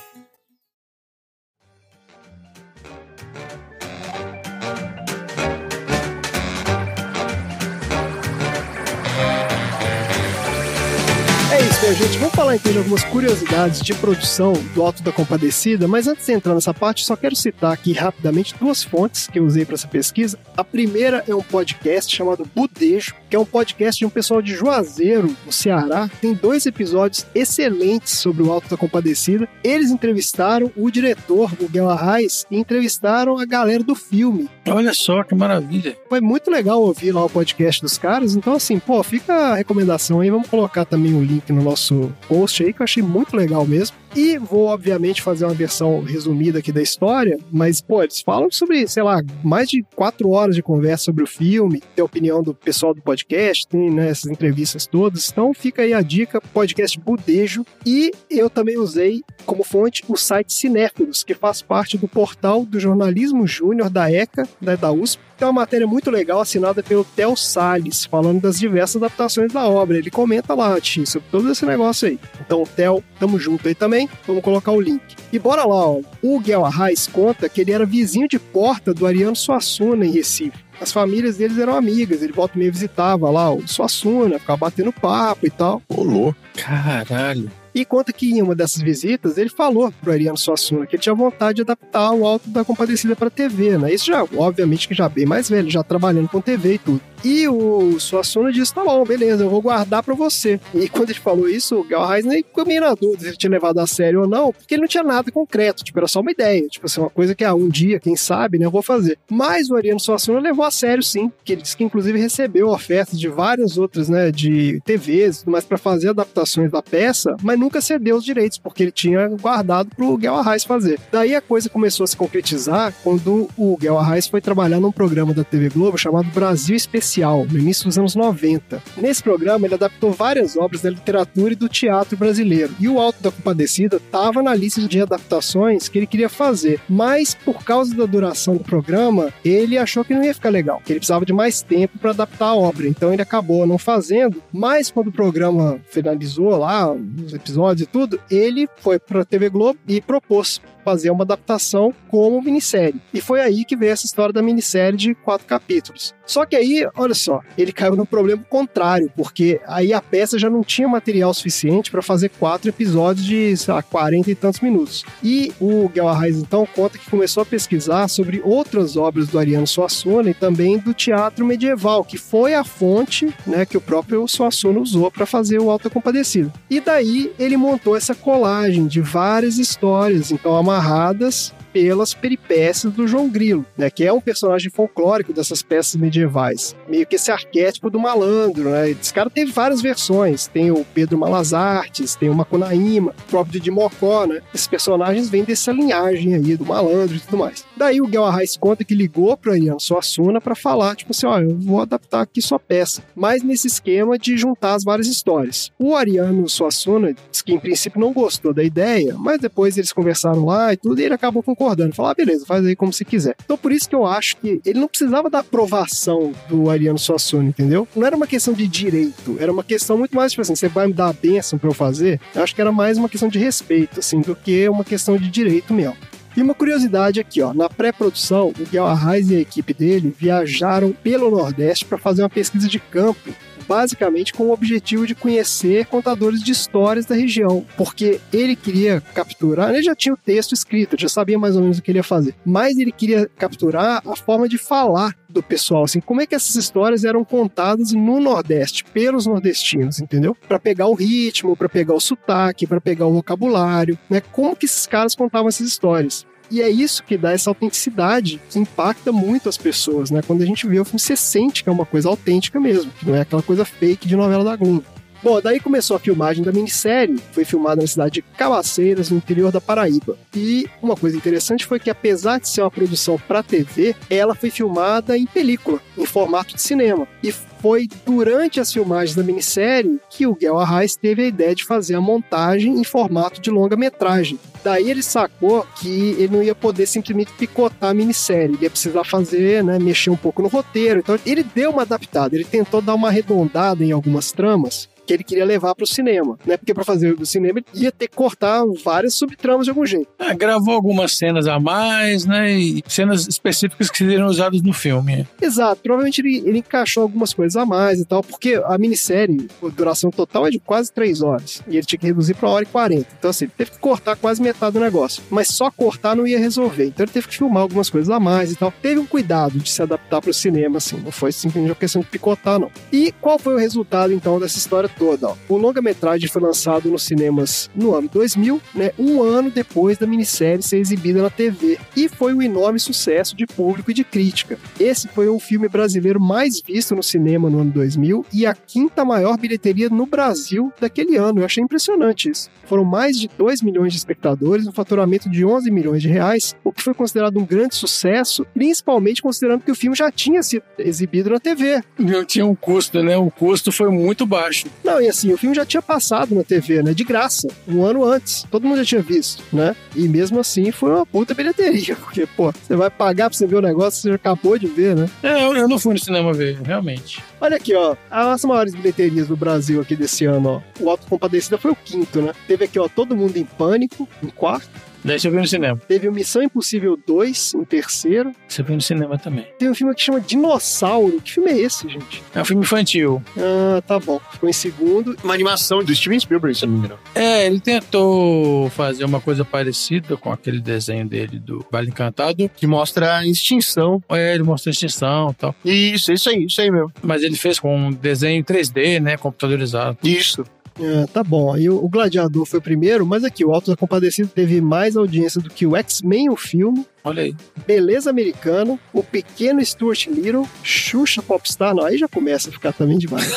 Minha gente. Vamos falar então de algumas curiosidades de produção do Alto da Compadecida, mas antes de entrar nessa parte, só quero citar aqui rapidamente duas fontes que eu usei para essa pesquisa. A primeira é um podcast chamado Budejo, que é um podcast de um pessoal de Juazeiro, no Ceará. Tem dois episódios excelentes sobre o Alto da Compadecida. Eles entrevistaram o diretor, Miguel Arraes, e entrevistaram a galera do filme. Olha só que maravilha. Foi muito legal ouvir lá o podcast dos caras. Então, assim, pô, fica a recomendação aí. Vamos colocar também o link no nosso post aí, que eu achei muito legal mesmo. E vou, obviamente, fazer uma versão resumida aqui da história, mas, pô, eles falam sobre, sei lá, mais de quatro horas de conversa sobre o filme, tem a opinião do pessoal do podcast, tem né, essas entrevistas todas. Então fica aí a dica, podcast Budejo. E eu também usei como fonte o site Cinéfilos, que faz parte do portal do jornalismo júnior da ECA, da, da USP. Tem uma matéria muito legal assinada pelo Theo Salles, falando das diversas adaptações da obra. Ele comenta lá, Tim, sobre todo esse negócio aí. Então, Theo, tamo junto aí também. Vamos colocar o link. E bora lá, ó. O Guel Arraes conta que ele era vizinho de porta do Ariano Suassuna, em Recife. As famílias deles eram amigas, ele volta e meia visitava lá o Suassuna, ficava batendo papo e tal. Olô. Caralho. E conta que em uma dessas visitas ele falou pro Ariano Suassuna que ele tinha vontade de adaptar o Alto da Compadecida para TV, né? Isso já, obviamente, que já bem mais velho, já trabalhando com TV e tudo. E o Suassuna disse: tá bom, beleza, eu vou guardar para você. E quando ele falou isso, o Gal Reis nem ficou na dúvida se ele tinha levado a sério ou não, porque ele não tinha nada concreto, tipo, era só uma ideia, tipo assim, uma coisa que ah, um dia, quem sabe, né, eu vou fazer. Mas o Ariano Suassuna levou a sério sim, que ele disse que inclusive recebeu ofertas de várias outras, né, de TVs e tudo mais para fazer adaptações da peça, mas nunca cedeu os direitos, porque ele tinha guardado pro Arraes fazer. Daí a coisa começou a se concretizar quando o Arraes foi trabalhar num programa da TV Globo chamado Brasil Especial no início dos anos 90. Nesse programa, ele adaptou várias obras da literatura e do teatro brasileiro. E o Alto da Compadecida estava na lista de adaptações que ele queria fazer. Mas, por causa da duração do programa, ele achou que não ia ficar legal, que ele precisava de mais tempo para adaptar a obra. Então, ele acabou não fazendo. Mas, quando o programa finalizou lá, os episódios e tudo, ele foi para a TV Globo e propôs fazer uma adaptação como minissérie. E foi aí que veio essa história da minissérie de quatro capítulos. Só que aí, olha só, ele caiu no problema contrário, porque aí a peça já não tinha material suficiente para fazer quatro episódios de, sei lá, 40 e tantos minutos. E o Guel Arraes, então, conta que começou a pesquisar sobre outras obras do Ariano Suassuna e também do teatro medieval, que foi a fonte né, que o próprio Suassuna usou para fazer o Alta Compadecida. E daí ele montou essa colagem de várias histórias, então amarradas pelas peripécias do João Grilo, né, que é um personagem folclórico dessas peças medievais. Meio que esse arquétipo do malandro, né? Esse cara teve várias versões. Tem o Pedro Malazartes, tem o Macunaíma, o próprio de Mocó, né? Esses personagens vêm dessa linhagem aí do malandro e tudo mais. Daí o Guel Arraes conta que ligou para Ariano Suassuna para falar, tipo assim, ó, eu vou adaptar aqui sua peça, mas nesse esquema de juntar as várias histórias. O Ariano Suassuna disse que em princípio não gostou da ideia, mas depois eles conversaram lá e tudo, e ele acabou concordando concordando. Falar, ah, beleza, faz aí como você quiser. Então por isso que eu acho que ele não precisava da aprovação do Ariano Suassuna, entendeu? Não era uma questão de direito, era uma questão muito mais, tipo assim, você vai me dar a benção pra eu fazer? Eu acho que era mais uma questão de respeito, assim, do que uma questão de direito mesmo. E uma curiosidade aqui, ó, na pré-produção, o Guel Arraes e a equipe dele viajaram pelo Nordeste para fazer uma pesquisa de campo basicamente com o objetivo de conhecer contadores de histórias da região, porque ele queria capturar, ele já tinha o texto escrito, já sabia mais ou menos o que ele ia fazer, mas ele queria capturar a forma de falar do pessoal, assim, como é que essas histórias eram contadas no Nordeste, pelos nordestinos, entendeu? Para pegar o ritmo, para pegar o sotaque, para pegar o vocabulário, né? Como que esses caras contavam essas histórias? E é isso que dá essa autenticidade, que impacta muito as pessoas, né? Quando a gente vê o filme, você sente que é uma coisa autêntica mesmo, que não é aquela coisa fake de novela da Globo. Bom, daí começou a filmagem da minissérie, foi filmada na cidade de Cabaceiras, no interior da Paraíba. E uma coisa interessante foi que, apesar de ser uma produção para TV, ela foi filmada em película, em formato de cinema. E foi durante as filmagens da minissérie que o Guel Arraes teve a ideia de fazer a montagem em formato de longa-metragem. Daí ele sacou que ele não ia poder simplesmente picotar a minissérie, ele ia precisar fazer, né, mexer um pouco no roteiro. Então ele deu uma adaptada, ele tentou dar uma arredondada em algumas tramas, que ele queria levar para o cinema, né? Porque para fazer o cinema ele ia ter que cortar várias subtramas de algum jeito. Ah, gravou algumas cenas a mais, né? E cenas específicas que seriam usadas no filme. Exato. Provavelmente ele, ele encaixou algumas coisas a mais e tal, porque a minissérie, a duração total é de quase três horas. E ele tinha que reduzir para uma hora e quarenta. Então, assim, ele teve que cortar quase metade do negócio. Mas só cortar não ia resolver. Então, ele teve que filmar algumas coisas a mais e tal. Teve um cuidado de se adaptar para o cinema, assim. Não foi simplesmente uma questão de picotar, não. E qual foi o resultado, então, dessa história toda. Ó. O longa-metragem foi lançado nos cinemas no ano 2000, né, um ano depois da minissérie ser exibida na TV, e foi um enorme sucesso de público e de crítica. Esse foi o filme brasileiro mais visto no cinema no ano 2000 e a quinta maior bilheteria no Brasil daquele ano. Eu achei impressionante isso. Foram mais de 2 milhões de espectadores, um faturamento de 11 milhões de reais, o que foi considerado um grande sucesso, principalmente considerando que o filme já tinha sido exibido na TV. Não tinha um custo, né? O custo foi muito baixo. Não, e assim, o filme já tinha passado na TV, né? De graça, um ano antes. Todo mundo já tinha visto, né? E mesmo assim foi uma puta bilheteria, porque, pô, você vai pagar pra você ver o negócio que você acabou de ver, né? É, eu, eu não fui no cinema ver, realmente. Olha aqui, ó. As maiores bilheterias do Brasil aqui desse ano, ó. O Auto Compadecida foi o quinto, né? Teve aqui, ó, Todo Mundo em Pânico, em quarto. Deixa eu ver no cinema. Teve o Missão Impossível 2, em terceiro. Você viu no cinema também. Tem um filme que chama Dinossauro. Que filme é esse, gente? É um filme infantil. Ah, tá bom. Ficou em segundo. Uma animação do Steven Spielberg, se eu não me engano. É, ele tentou fazer uma coisa parecida com aquele desenho dele do Vale Encantado. Que mostra a extinção. É, ele mostrou a extinção e tal. Isso, isso aí, isso aí mesmo. Mas ele fez com um desenho 3D, né? Computadorizado. Isso. É, tá bom. Aí o, Gladiador foi o primeiro, mas aqui, o Alto da Compadecida teve mais audiência do que o X-Men, o filme. Olha aí. Beleza Americana, O Pequeno Stuart Little, Xuxa Popstar, não, aí já começa a ficar também demais.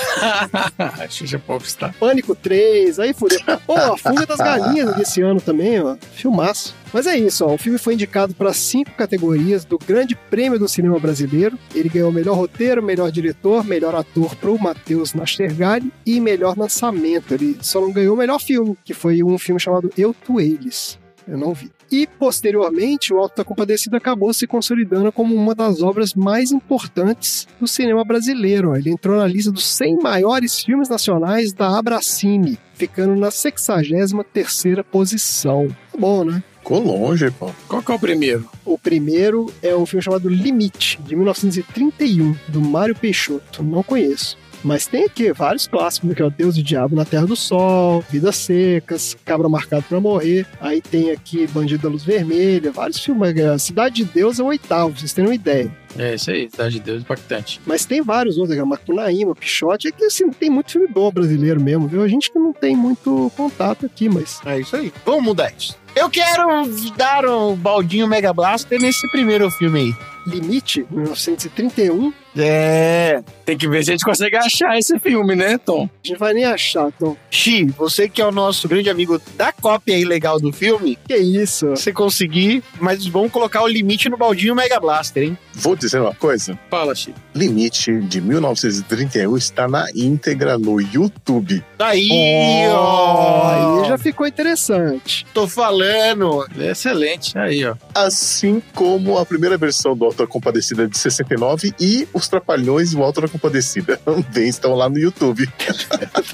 Xuxa Popstar. Pânico 3, aí fudeu. Pô, a Fuga das Galinhas desse ano também, ó. Filmaço. Mas é isso, ó. O filme foi indicado para cinco categorias do Grande Prêmio do Cinema Brasileiro. Ele ganhou melhor roteiro, melhor diretor, melhor ator pro Matheus Nastergalli e melhor lançamento. Ele só não ganhou o melhor filme, que foi um filme chamado Eu Tu Eles. Eu não vi. E, posteriormente, o Alto da Compadecida acabou se consolidando como uma das obras mais importantes do cinema brasileiro. Ele entrou na lista dos 100 maiores filmes nacionais da Abracine, ficando na 63ª posição. Tá bom, né? Ficou longe, pô. Qual que é o primeiro? O primeiro é um filme chamado Limite, de 1931, do Mário Peixoto. Não conheço. Mas tem aqui vários clássicos, que é o Deus e o Diabo na Terra do Sol, Vidas Secas, Cabra Marcado pra Morrer. Aí tem aqui Bandido da Luz Vermelha, vários filmes. Cidade de Deus é o oitavo, pra vocês terem uma ideia. É isso aí, Cidade de Deus, impactante. Mas tem vários outros, Macunaíma, Pichote, é que assim, tem muito filme bom brasileiro mesmo, viu? A gente que não tem muito contato aqui, mas. É isso aí. Vamos mudar isso. Eu quero dar um baldinho Mega Blaster nesse primeiro filme aí. Limite, 1931. É. Tem que ver se a gente consegue achar esse filme, né, Tom? A gente vai nem achar, Tom. Xi, você que é o nosso grande amigo da cópia ilegal do filme, Que isso? você conseguir, mas vamos colocar o limite no baldinho Mega Blaster, hein? Vou dizer uma coisa. Fala, Chico. Limite de 1931 está na íntegra no YouTube. Daí, Ó, ó. aí já ficou interessante. Tô falando. Excelente. Aí, ó. Assim como a primeira versão do Alto da Compadecida de 69 e os Trapalhões e o Alto da Compadecida também estão lá no YouTube.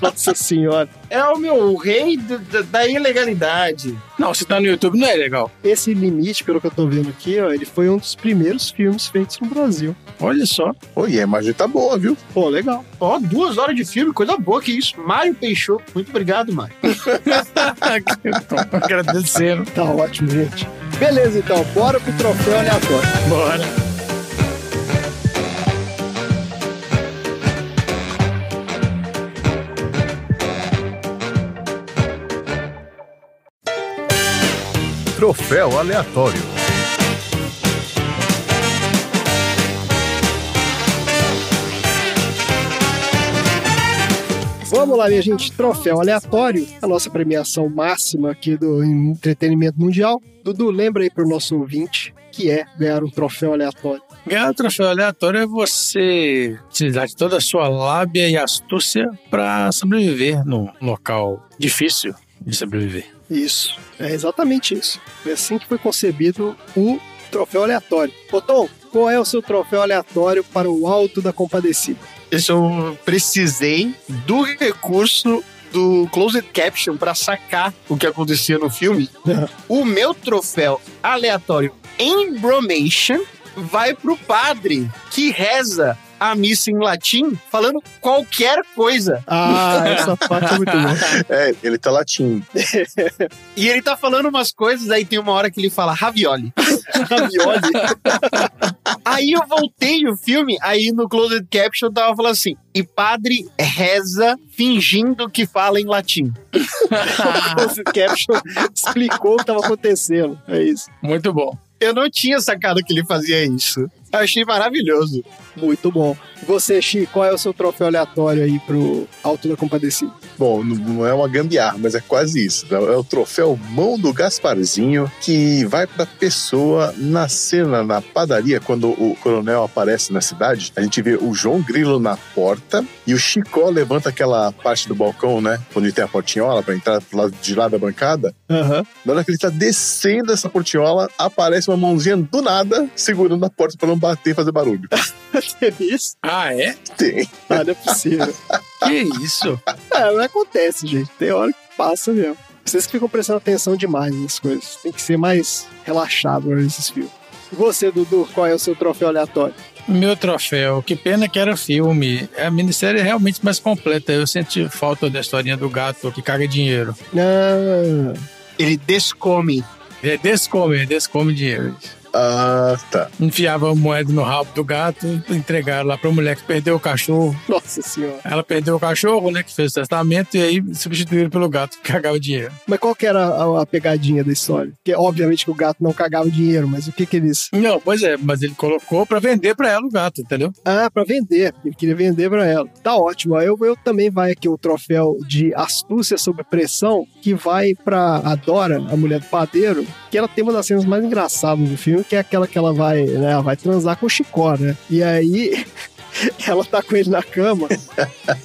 Nossa senhora. É o meu rei do- da, da ilegalidade. Não, se tá no YouTube não é legal. Esse limite, pelo que eu tô vendo aqui, ó, ele foi um dos primeiros filmes feitos no Brasil. Olha só. Oi, a imagem tá boa, viu? Pô, legal. Ó, duas horas de filme, coisa boa que isso. Mário Peixoto. Muito obrigado, Mário. Tô agradecendo. Tá ótimo, gente. Beleza, então, bora pro troféu aleatório. Bora. Troféu aleatório. Vamos lá, minha gente. Troféu aleatório, a nossa premiação máxima aqui do entretenimento mundial. Dudu, lembra aí pro nosso ouvinte que é ganhar um troféu aleatório. Ganhar o troféu aleatório é você utilizar de toda a sua lábia e astúcia para sobreviver num local difícil de sobreviver. Isso, é exatamente isso. Foi assim que foi concebido o troféu aleatório. Tom, qual é o seu troféu aleatório para o Alto da Compadecida? Eu precisei do recurso do closed caption para sacar o que acontecia no filme. o meu troféu aleatório em Bromation vai pro padre que reza a missa em latim falando qualquer coisa. Ah, essa parte é muito boa. É, ele tá latim. E ele tá falando umas coisas, aí tem uma hora que ele fala ravioli. Ravioli. Aí eu voltei o filme, aí no Closed Caption tava falando assim: e padre reza fingindo que fala em latim. o Closed Caption explicou o que estava acontecendo. É isso. Muito bom. Eu não tinha sacado que ele fazia isso. Eu achei maravilhoso. Muito bom. E você, Chi, qual é o seu troféu aleatório aí pro Alto da Compadecida? Bom, não é uma gambiarra, mas é quase isso. É o troféu Mão do Gasparzinho, que vai pra pessoa na cena, na padaria, quando o coronel aparece na cidade. A gente vê o João Grilo na porta e o Chicó levanta aquela parte do balcão, né? Quando ele tem a portinhola pra entrar pro lado de lá da bancada. Aham. Na hora que ele tá descendo essa portinhola, aparece uma mãozinha do nada segurando a porta pra não bater e fazer barulho. Teve isso? Ah, é? Tem. Ah, não é possível. Que isso? É, não acontece, gente. Tem hora que passa mesmo. Vocês que ficam prestando atenção demais nas coisas. Tem que ser mais relaxado nesses filmes. E você, Dudu, qual é o seu troféu aleatório? Meu troféu, que pena que era filme. A minissérie é realmente mais completa. Eu senti falta da historinha do gato que caga dinheiro. Ah, Ele descome. É descome, descome dinheiro. Ah, tá. Enfiava a moeda no rabo do gato entregaram lá pra mulher que perdeu o cachorro. nossa senhora. Ela perdeu o cachorro, né? Que fez o testamento, e aí substituíram pelo gato que cagava dinheiro. Mas qual que era a, a pegadinha da história? Porque, obviamente, que o gato não cagava dinheiro, mas o que que eles... Não, pois é, mas ele colocou pra vender pra ela o gato, entendeu? Ah, pra vender. Ele queria vender pra ela. Tá ótimo. Eu, eu também vai aqui o troféu de astúcia sob pressão, que vai pra a Dora, a mulher do padeiro, que ela tem uma das cenas mais engraçadas do filme, que é aquela que ela vai, né, ela vai transar com o Chicó, né? E aí ela tá com ele na cama,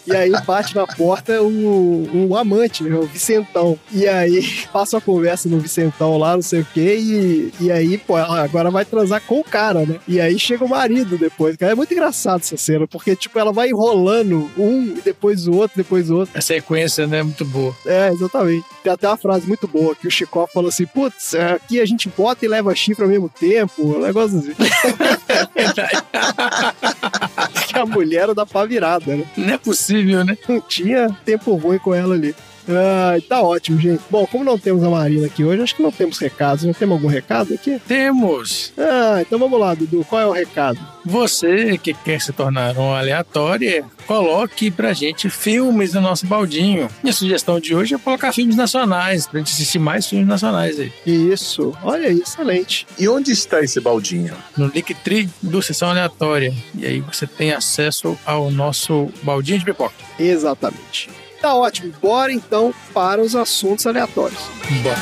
e aí bate na porta o, o amante, né, o Vicentão. E aí passa a conversa no Vicentão lá, não sei o quê, e, e aí, pô, ela agora vai transar com o cara, né? E aí chega o marido depois. Cara, é muito engraçado essa cena, porque, tipo, ela vai enrolando um, e depois o outro, depois o outro. A sequência, né, é muito boa. É, exatamente. Tem até uma frase muito boa que o Chicó falou assim: putz, aqui a gente bota e leva chifre ao mesmo tempo. Um negócio assim. que a mulher era da pá virada, né? Não é possível, né? Não tinha tempo ruim com ela ali. Ai, tá ótimo, gente. Bom, como não temos a Marina aqui hoje, acho que não temos recados. Não temos algum recado aqui? Temos! Ah, então vamos lá, Dudu. Qual é o recado? Você que quer se tornar um aleatório, coloque pra gente filmes no nosso baldinho. Minha sugestão de hoje é colocar filmes nacionais, pra gente assistir mais filmes nacionais aí. Isso. Olha aí, excelente. E onde está esse baldinho? No Linktree do Sessão Aleatória. E aí você tem acesso ao nosso baldinho de pipoca. Exatamente. Tá ótimo. Bora então para os assuntos aleatórios. Bora.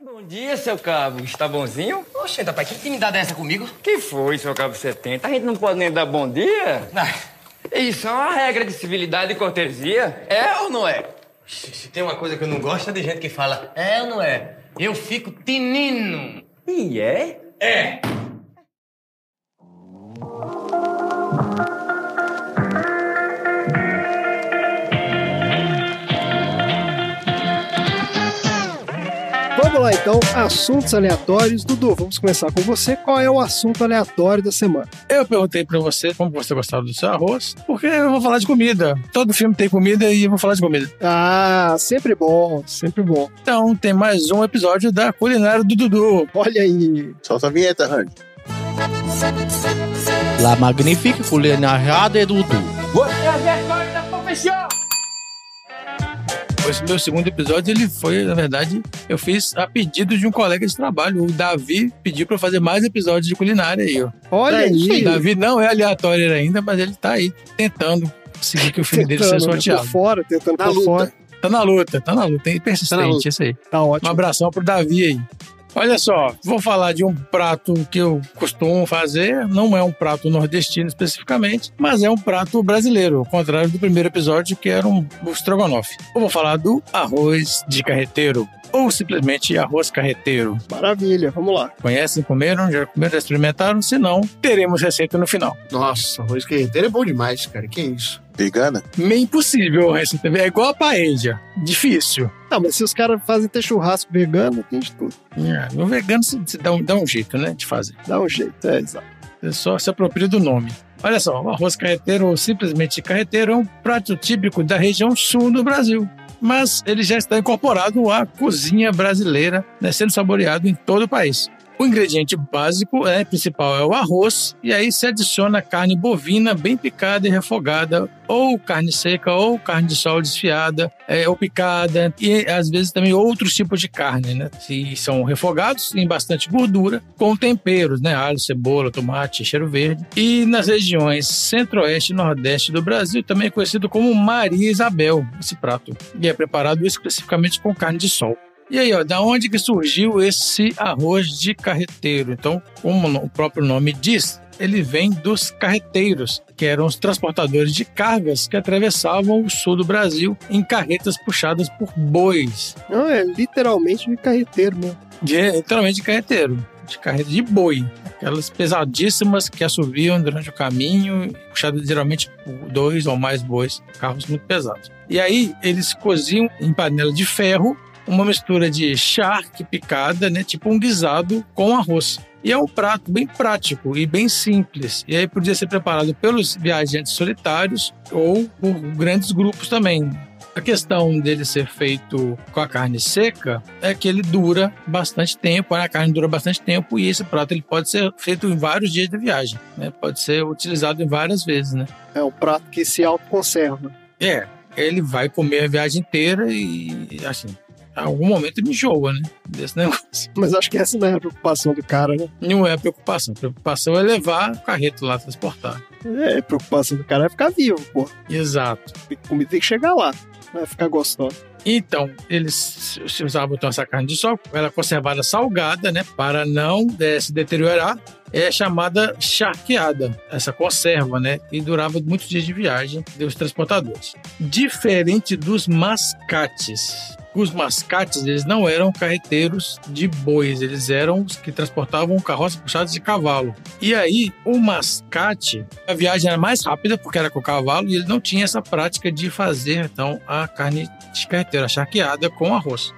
Bom dia, seu cabo. Está bonzinho? Oxente, rapaz, que intimidade é essa comigo? Que foi, seu cabo 70? A gente não pode nem dar bom dia? Ah, Isso é uma regra de civilidade e cortesia. É ou não é? se se tem uma coisa que eu não gosto é de gente que fala é ou não é. Eu fico tinino. E é? É. lá então, assuntos aleatórios. Dudu, vamos começar com você. Qual é o assunto aleatório da semana? Eu perguntei pra você como você gostava do seu arroz, porque eu vou falar de comida. Todo filme tem comida e eu vou falar de comida. Ah, sempre bom, sempre bom. Então tem mais um episódio da culinária do Dudu. Olha aí. Solta a vinheta, Randy. La magnifique culinária de Dudu. Você é a vergonha da profissão! Esse meu segundo episódio, ele foi, na verdade, eu fiz a pedido de um colega de trabalho. O Davi pediu pra eu fazer mais episódios de culinária aí, ó. Olha É, aí. O Davi não é aleatório ainda, mas ele tá aí tentando conseguir que o filme dele seja Tentando, né, sorteado. por fora, tentando Na por luta. fora. Tá na luta, tá na luta. Tem persistente, luta. isso aí. Tá Um ótimo. abração pro Davi aí. Olha só, vou falar de um prato que eu costumo fazer. Não é um prato nordestino especificamente, mas é um prato brasileiro, ao contrário do primeiro episódio, que era um estrogonofe. Eu vou falar do arroz de carreteiro, ou simplesmente arroz carreteiro. Maravilha, vamos lá. Conhecem, comeram, já comeram, já experimentaram? Se não, teremos receita no final. Nossa, arroz carreteiro é bom demais, cara. Que isso? Vegana? Meio impossível a receita. É igual a paella. Difícil. Não, mas se os caras fazem ter churrasco vegano, tem de tudo. É, no vegano se, se dá, um, dá um jeito, né, de fazer. Dá um jeito, é exato. É só se apropria do nome. Olha só, o arroz carreteiro ou simplesmente carreteiro é um prato típico da região sul do Brasil. mas ele já está incorporado à cozinha brasileira, né, sendo saboreado em todo o país. O ingrediente básico, é, principal, é o arroz, e aí se adiciona carne bovina bem picada e refogada, ou carne seca, ou carne de sol desfiada, é, ou picada, e às vezes também outros tipos de carne, né? Que são refogados em bastante gordura, com temperos, né? Alho, cebola, tomate, cheiro verde. E nas regiões centro-oeste e nordeste do Brasil, também é conhecido como Maria Isabel, esse prato. E é preparado especificamente com carne de sol. E aí, ó, da onde que surgiu esse arroz de carreteiro? Então, como o próprio nome diz, ele vem dos carreteiros, que eram os transportadores de cargas que atravessavam o sul do Brasil em carretas puxadas por bois. Não, é literalmente de carreteiro mesmo. De, literalmente de carreteiro, de carreta de boi. Aquelas pesadíssimas que assoviam durante o caminho, puxadas geralmente por dois ou mais bois, carros muito pesados. E aí, eles coziam em panela de ferro uma mistura de charque picada, né, tipo um guisado com arroz. E é um prato bem prático e bem simples. E aí podia ser preparado pelos viajantes solitários ou por grandes grupos também. A questão dele ser feito com a carne seca é que ele dura bastante tempo, a carne dura bastante tempo e esse prato ele pode ser feito em vários dias de viagem, né? Pode ser utilizado em várias vezes, né? É um prato que se autoconserva. É, ele vai comer a viagem inteira e assim, algum momento ele enjoa, né? Desse negócio. Mas acho que essa não é a preocupação do cara, né? Não é a preocupação. A preocupação é levar o carreto lá transportar. É, a preocupação do cara é ficar vivo, pô. Exato. A comida tem que chegar lá, vai ficar gostosa. Então, eles usavam então essa carne de sol, ela é conservada salgada, né, para não é, se deteriorar. É chamada charqueada, essa conserva, né, e durava muitos dias de viagem dos transportadores. Diferente dos mascates, os mascates eles não eram carreteiros de bois, eles eram os que transportavam carroças puxadas de cavalo. E aí, o mascate, a viagem era mais rápida porque era com o cavalo e ele não tinha essa prática de fazer então a carne de a charqueada com arroz.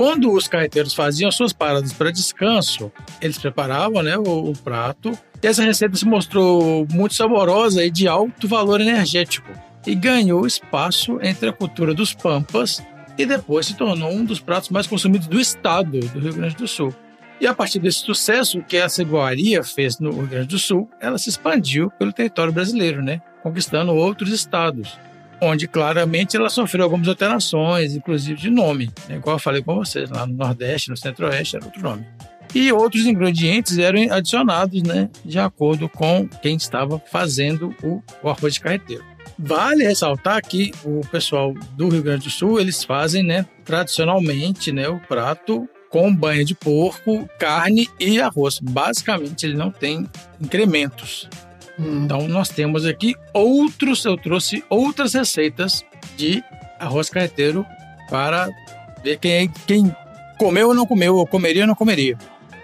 Quando os carreteiros faziam suas paradas para descanso, eles preparavam né, o, o prato. E essa receita se mostrou muito saborosa e de alto valor energético e ganhou espaço entre a cultura dos pampas e depois se tornou um dos pratos mais consumidos do estado do Rio Grande do Sul. E a partir desse sucesso que a iguaria fez no Rio Grande do Sul, ela se expandiu pelo território brasileiro, né? conquistando outros estados, onde claramente ela sofreu algumas alterações, inclusive de nome, né? igual eu falei com vocês, lá no Nordeste, no Centro-Oeste era outro nome. E outros ingredientes eram adicionados né, de acordo com quem estava fazendo o, o arroz de carreteiro. Vale ressaltar que o pessoal do Rio Grande do Sul, eles fazem, né, tradicionalmente, né, o prato com banha de porco, carne e arroz. Basicamente, ele não tem incrementos. Então, nós temos aqui outros, eu trouxe outras receitas de arroz carreteiro para ver quem, quem comeu ou não comeu, ou comeria ou não comeria.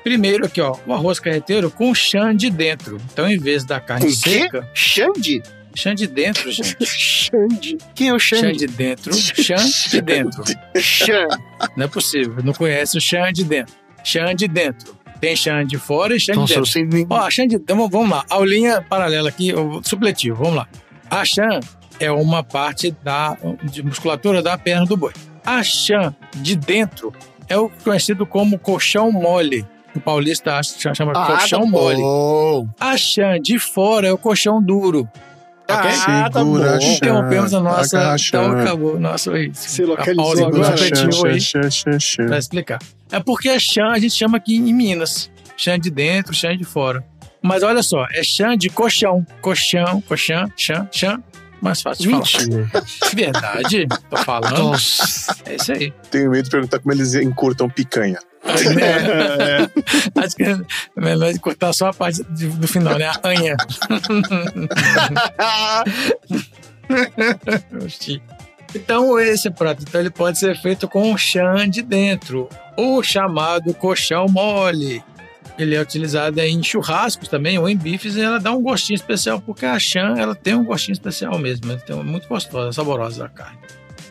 Primeiro aqui, ó, o arroz carreteiro com xande dentro. Então, em vez da carne Com seca... quê? Xande? Xande dentro, gente. Xande. Quem é o Xande? Xande dentro. Xande dentro. Xan. Não é possível. Não conhece o Xande dentro. Xande dentro. Tem Xande fora e Xande Nossa, eu dentro. nem... Ó, a Xande, então, vamos lá. Aulinha paralela aqui, supletivo, vamos lá. A Xan é uma parte da de musculatura da perna do boi. A Xan de dentro é o conhecido como colchão mole. O paulista chama Ah, colchão tá mole. A Xan de fora é o colchão duro. Ok? Ah, tá Segura bom. a. Interrompemos a nossa. A Então acabou. Nossa, aí. Se A localizou agora. aí Xan, xan, xan. para explicar. É porque é chã, a gente chama aqui em Minas. Chã de dentro, chã de fora. Mas olha só, é chã de colchão. Colchão, colchão, chã, chã. Mais fácil de falar. Verdade, tô falando. É isso aí. Tenho medo de perguntar como eles encurtam picanha. É. Acho que é melhor cortar só a parte do final, né? A anha. Então, esse prato então, ele pode ser feito com chã de dentro, o chamado colchão mole. Ele é utilizado em churrascos também, ou em bifes, e ela dá um gostinho especial, porque a chã ela tem um gostinho especial mesmo. Ela tem uma muito gostosa, saborosa a carne.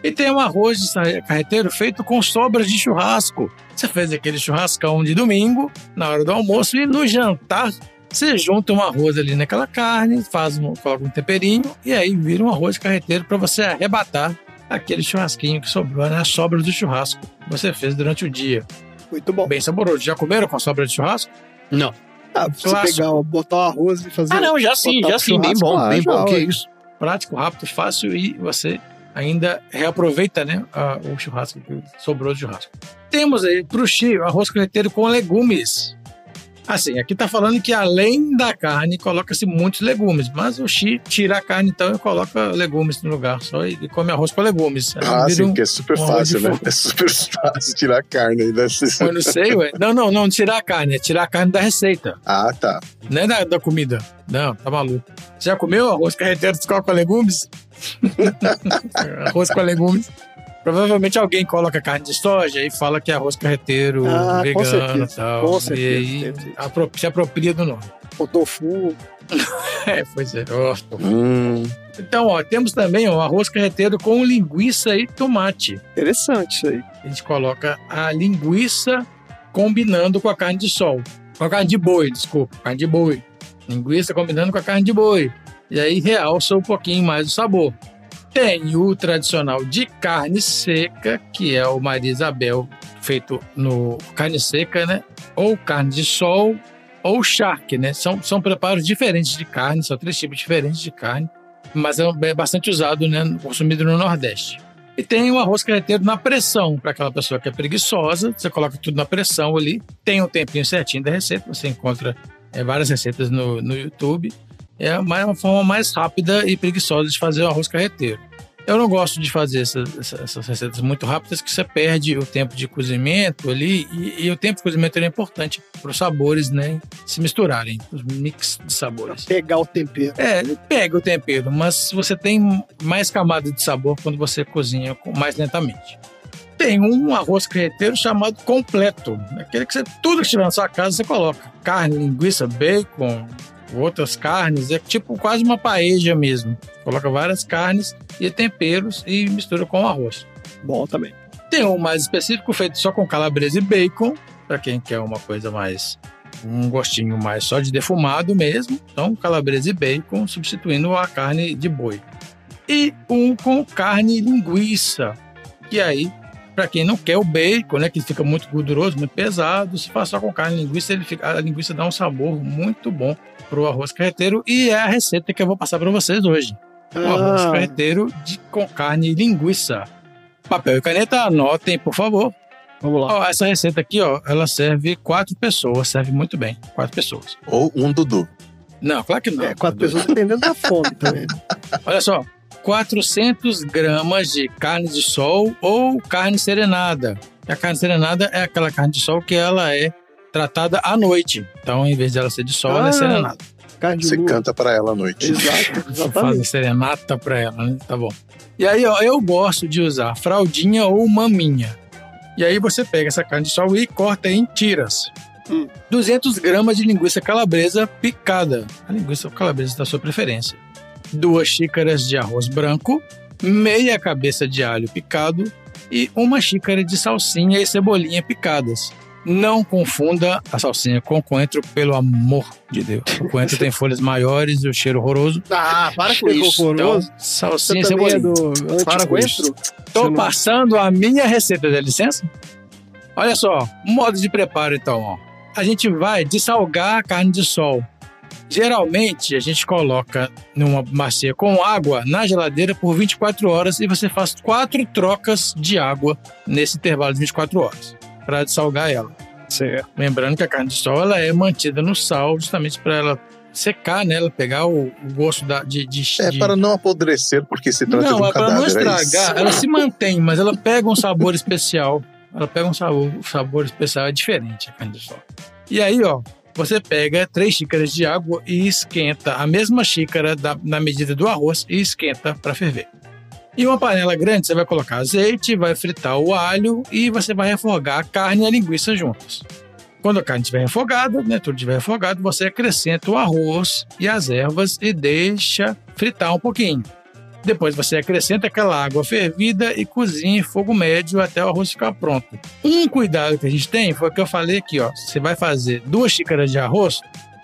E tem um arroz carreteiro feito com sobras de churrasco. Você fez aquele churrascão de domingo, na hora do almoço, e no jantar você junta um arroz ali naquela carne, faz um, coloca um temperinho, e aí vira um arroz de carreteiro para você arrebatar aquele churrasquinho que sobrou, né? A sobra do churrasco que você fez durante o dia. Muito bom. Bem saboroso. Já comeram com a sobra de churrasco? Não. Ah, você Clássico. pegar, botar o arroz e fazer. Ah, não, já sim, já sim. Bem bom, lá, bem já, bom. Que isso? Prático, rápido, fácil e você ainda reaproveita, né? a- o churrasco que sobrou de churrasco. Temos aí pro Chi, arroz carreteiro com legumes. Assim, aqui tá falando que além da carne, coloca-se muitos legumes. Mas o Chi tira a carne então e coloca legumes no lugar só e come arroz com legumes. Aí Ah, sim, um- porque é super um de fácil, né? É super fácil tirar a carne aí da Eu não sei, ué. Não, não, não tirar a carne, é tirar a carne da receita. Ah, tá. Não é da, da comida. Não, tá maluco. Você já comeu arroz carreteiro só com legumes? arroz com legumes. Provavelmente alguém coloca carne de soja e fala que é arroz carreteiro Ah, com vegano certeza, e tal. com e certeza, aí certeza. apro- se apropria do nome. O tofu. É, pois é. Ó. Hum, Então, ó, temos também o arroz carreteiro com linguiça e tomate. Interessante isso aí. A gente coloca a linguiça combinando com a carne de sol. Com a carne de boi, desculpa, carne de boi. Linguiça combinando com a carne de boi. E aí realça um pouquinho mais o sabor. Tem o tradicional de carne seca, que é o Maria Isabel, feito no carne seca, né? Ou carne de sol, ou charque, né? São, são preparos diferentes de carne, são três tipos diferentes de carne, mas é é bastante usado, né? Consumido no Nordeste. E tem o arroz carreteiro na pressão, para aquela pessoa que é preguiçosa, você coloca tudo na pressão ali, tem um tempinho certinho da receita, você encontra é, várias receitas no, no YouTube. É uma, uma forma mais rápida e preguiçosa de fazer o arroz carreteiro. Eu não gosto de fazer essas, receitas muito rápidas, que você perde o tempo de cozimento ali, e, e o tempo de cozimento é importante para os sabores né, se misturarem, os mix de sabores. Pegar o tempero. É, ele pega o tempero, mas você tem mais camada de sabor quando você cozinha mais lentamente. Tem um arroz carreteiro chamado completo. Aquele que você, tudo que tiver na sua casa você coloca. Carne, linguiça, bacon, outras carnes. É tipo quase uma paeja mesmo. Coloca várias carnes e temperos e mistura com arroz. Bom também. Tem um mais específico feito só com calabresa e bacon, para quem quer uma coisa mais um gostinho mais só de defumado mesmo. Então, calabresa e bacon substituindo a carne de boi. E um com carne e linguiça, que aí para quem não quer o bacon, né, que fica muito gorduroso, muito pesado, se faz só com carne e linguiça, ele fica, a linguiça dá um sabor muito bom pro arroz carreteiro e é a receita que eu vou passar para vocês hoje. O arroz Ah. carreteiro de, com carne e linguiça. Papel e caneta, anotem, por favor. Vamos lá. Ó, essa receita aqui, ó, ela serve quatro pessoas, serve muito bem. Quatro pessoas. Ou um Dudu. Não, claro que não. É, quatro pessoas dependendo da fome também. Olha só, 400 gramas de carne de sol ou carne serenada. A carne serenada é aquela carne de sol que ela é tratada à noite. Então, em vez de ela ser de sol, ela é Ah, de Você canta pra ela à noite. Exato, Fazem serenata pra ela, né? Tá bom. E aí, ó, eu gosto de usar fraldinha ou maminha. E aí você pega essa carne de sol e corta em tiras. Hum. 200 gramas de linguiça calabresa picada. A linguiça calabresa da sua preferência. Duas xícaras de arroz branco, meia cabeça de alho picado e uma xícara de salsinha e cebolinha picadas. Não confunda a salsinha com coentro, pelo amor de Deus. O coentro tem folhas maiores e o cheiro horroroso. Ah, para com Cheiro isso. horroroso. Então, salsinha também é cebolinha. do Para com isso. Tô passando a minha receita, dá licença? Olha só, modo de preparo então, ó. A gente vai dessalgar a carne de sol. Geralmente a gente coloca numa bacia com água na geladeira por 24 horas e você faz quatro trocas de água nesse intervalo de 24 horas para dessalgar ela. Certo. Lembrando que a carne de sol ela é mantida no sal justamente para ela secar, né? Ela pegar o, o gosto da, de, de, É de- para não apodrecer, porque se trata de não, um é para não cadáver. é isso. estragar. Ela se mantém, mas ela pega um sabor especial. Ela pega um sabor, um sabor especial, é diferente a carne de sol. E aí, ó, você pega três xícaras de água e esquenta a mesma xícara da, na medida do arroz e esquenta para ferver. Em uma panela grande, você vai colocar azeite, vai fritar o alho e você vai refogar a carne e a linguiça juntos. Quando a carne estiver refogada, né, tudo estiver refogado, você acrescenta o arroz e as ervas e deixa fritar um pouquinho. Depois você acrescenta aquela água fervida e cozinha em fogo médio até o arroz ficar pronto. Um cuidado que a gente tem foi o que eu falei aqui, ó. Você vai fazer duas xícaras de arroz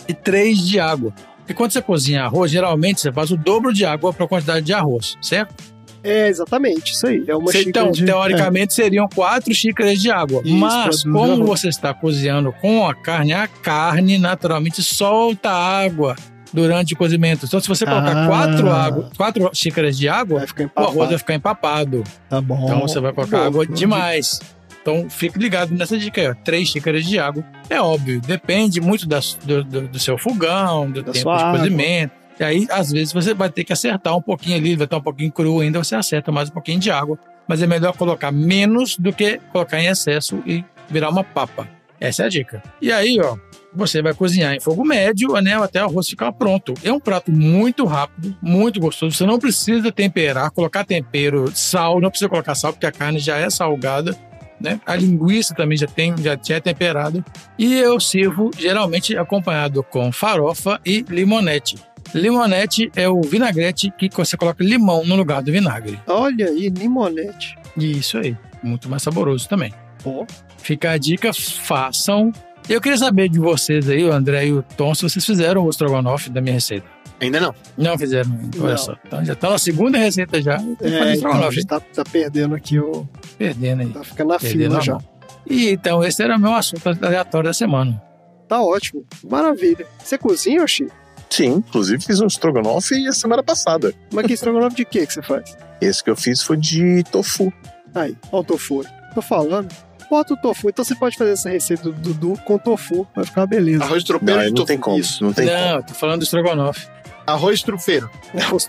e três de água. Porque quando você cozinha arroz, geralmente você faz o dobro de água para a quantidade de arroz, certo? É, exatamente, isso aí. É uma Cê- então, de... teoricamente, seriam quatro xícaras de água. Isso, Mas, como durar. você está cozinhando com a carne, a carne naturalmente solta água durante o cozimento. Então, se você colocar Ah. quatro, água, quatro xícaras de água, o arroz vai ficar empapado. Tá bom. Então, você vai colocar Bom, água demais. Então, fique ligado nessa dica aí, ó. Três xícaras de água. É óbvio, depende muito da- do, do- do seu fogão, do Da tempo de cozimento. E aí, às vezes, você vai ter que acertar um pouquinho ali, vai estar um pouquinho cru ainda, você acerta mais um pouquinho de água. Mas é melhor colocar menos do que colocar em excesso e virar uma papa. Essa é a dica. E aí, ó, você vai cozinhar em fogo médio né, até o arroz ficar pronto. É um prato muito rápido, muito gostoso. Você não precisa temperar, colocar tempero, sal, não precisa colocar sal, porque a carne já é salgada. Né? A linguiça também já tem, já é temperado. E eu sirvo geralmente acompanhado com farofa e limonete. Limonete é o vinagrete que você coloca limão no lugar do vinagre. Olha aí, limonete. Isso aí. Muito mais saboroso também. Pô. Fica a dica, façam. Eu queria saber de vocês aí, o André e o Tom, se vocês fizeram o estrogonofe da minha receita. Ainda não. Não fizeram ainda, olha só. Então já tá na segunda receita já. Fazer É, então, a gente tá, tá perdendo aqui o... Perdendo aí. Tá ficando na Perdendo fila já. mão. E então, esse era o meu assunto aleatório da semana. Tá ótimo. Maravilha. Você cozinha, Oxi? Sim, inclusive fiz um estrogonofe a semana passada. Mas que estrogonofe de quê que você faz? Esse que eu fiz foi de tofu. Aí, ó o tofu. Tô falando. Bota o tofu. Então você pode fazer essa receita do Dudu com tofu. Vai ficar uma beleza. Arroz Não, tropeiro aí de não tofu. tem como. Isso. Não tem como. Não, eu tô falando do estrogonofe. Arroz trufeiro. Arroz.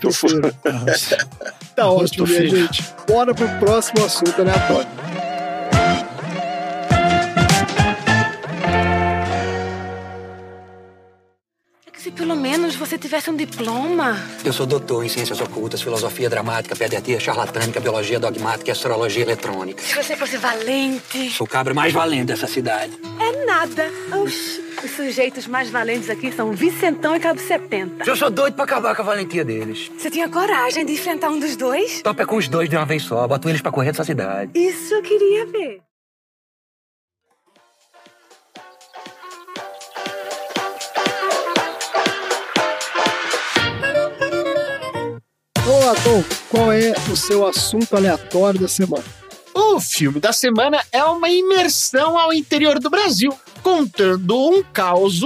Arroz- Tá Arroz ótimo, minha gente. Bora pro próximo assunto aleatório. Pelo menos você tivesse um diploma. Eu sou doutor em ciências ocultas, filosofia dramática, pediatria charlatânica, biologia dogmática e astrologia eletrônica. Se você fosse valente. Sou o cabra mais valente dessa cidade. É nada. Oxi. Os sujeitos mais valentes aqui são Vicentão e Cabo 70. Eu sou doido pra acabar com a valentia deles. Você tinha coragem de enfrentar um dos dois? Topa é com os dois de uma vez só, boto eles pra correr dessa cidade. Isso eu queria ver. Tom. Qual é o seu assunto aleatório da semana? O filme da semana é uma imersão ao interior do Brasil, contando um caos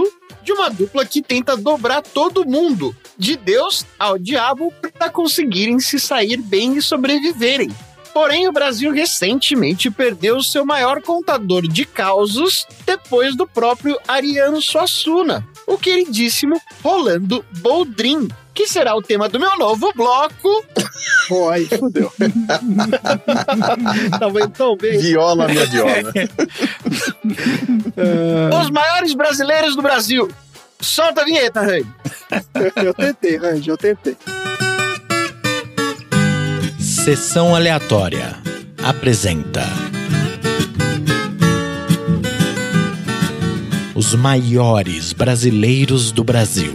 de uma dupla que tenta dobrar todo mundo, de Deus ao diabo, para conseguirem se sair bem e sobreviverem. Porém, o Brasil recentemente perdeu seu maior contador de causos depois do próprio Ariano Suassuna, o queridíssimo Rolando Boldrin, que será o tema do meu novo bloco. Pô, aí fodeu. Tava indo tão bem. Viola minha viola. Os maiores brasileiros do Brasil. Solta a vinheta, Rei. Eu tentei, Randy, eu tentei. Sessão aleatória. Apresenta. Os maiores brasileiros do Brasil.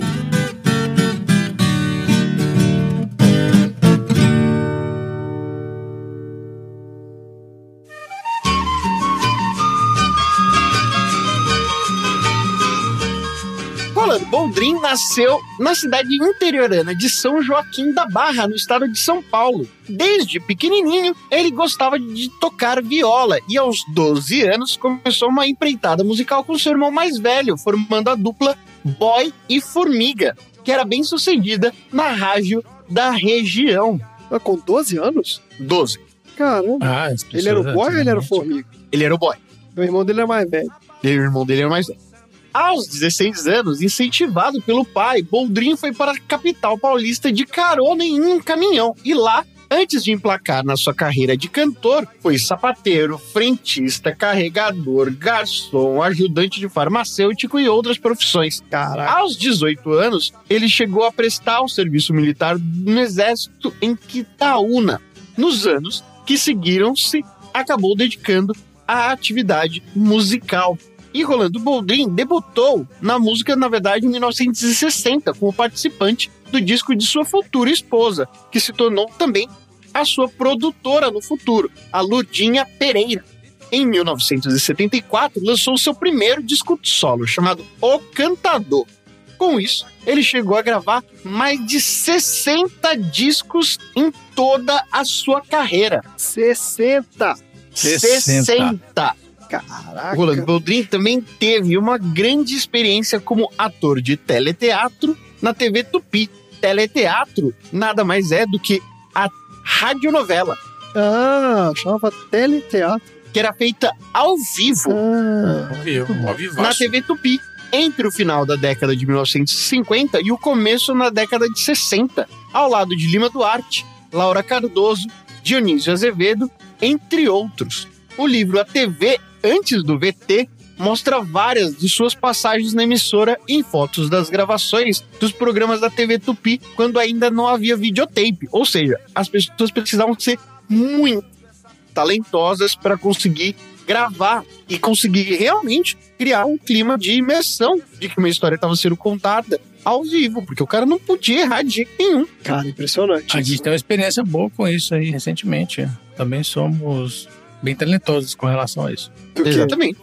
Rolando Boldrin nasceu na cidade interiorana de São Joaquim da Barra, no estado de São Paulo. Desde pequenininho, ele gostava de tocar viola e aos 12 anos começou uma empreitada musical com seu irmão mais velho, formando a dupla Boy e Formiga, que era bem sucedida na rádio da região. Ah, Com 12 anos? 12. Caramba. Ah, Ele era o boy ou ele era o formiga? Ele era o boy. O irmão dele é mais velho. E o irmão dele era mais velho. Aos 16 anos, incentivado pelo pai, Boldrin foi para a capital paulista de carona em um caminhão. E lá, antes de emplacar na sua carreira de cantor, foi sapateiro, frentista, carregador, garçom, ajudante de farmacêutico e outras profissões. Caraca. Aos 18 anos, ele chegou a prestar o serviço militar no exército em Quitaúna. Nos anos que seguiram-se, acabou dedicando à atividade musical. E Rolando Boldrin debutou na música, na verdade, em 1960, como participante do disco de sua futura esposa, que se tornou também a sua produtora no futuro, a Lurdinha Pereira. Em 1974, lançou seu primeiro disco solo, chamado O Cantador. Com isso, ele chegou a gravar mais de 60 discos em toda a sua carreira. 60! 60! Caraca. O Rolando Boldrin também teve uma grande experiência como ator de teleteatro na TV Tupi. Teleteatro nada mais é do que a radionovela, Ah, chamava teleteatro. que era feita ao vivo Ah, Ao vivo, ao vivo. na TV Tupi entre o final da década de 1950 e o começo na década de 60, ao lado de Lima Duarte, Laura Cardoso, Dionísio Azevedo, entre outros. O livro A TV Antes do VT mostra várias de suas passagens na emissora em fotos das gravações dos programas da TV Tupi quando ainda não havia videotape. Ou seja, as pessoas precisavam ser muito talentosas para conseguir gravar e conseguir realmente criar um clima de imersão de que uma história estava sendo contada ao vivo, porque o cara não podia errar de jeito nenhum. cara, impressionante. A gente tem uma experiência boa com isso aí recentemente. Também somos bem talentosos com relação a isso. Quê? Exatamente.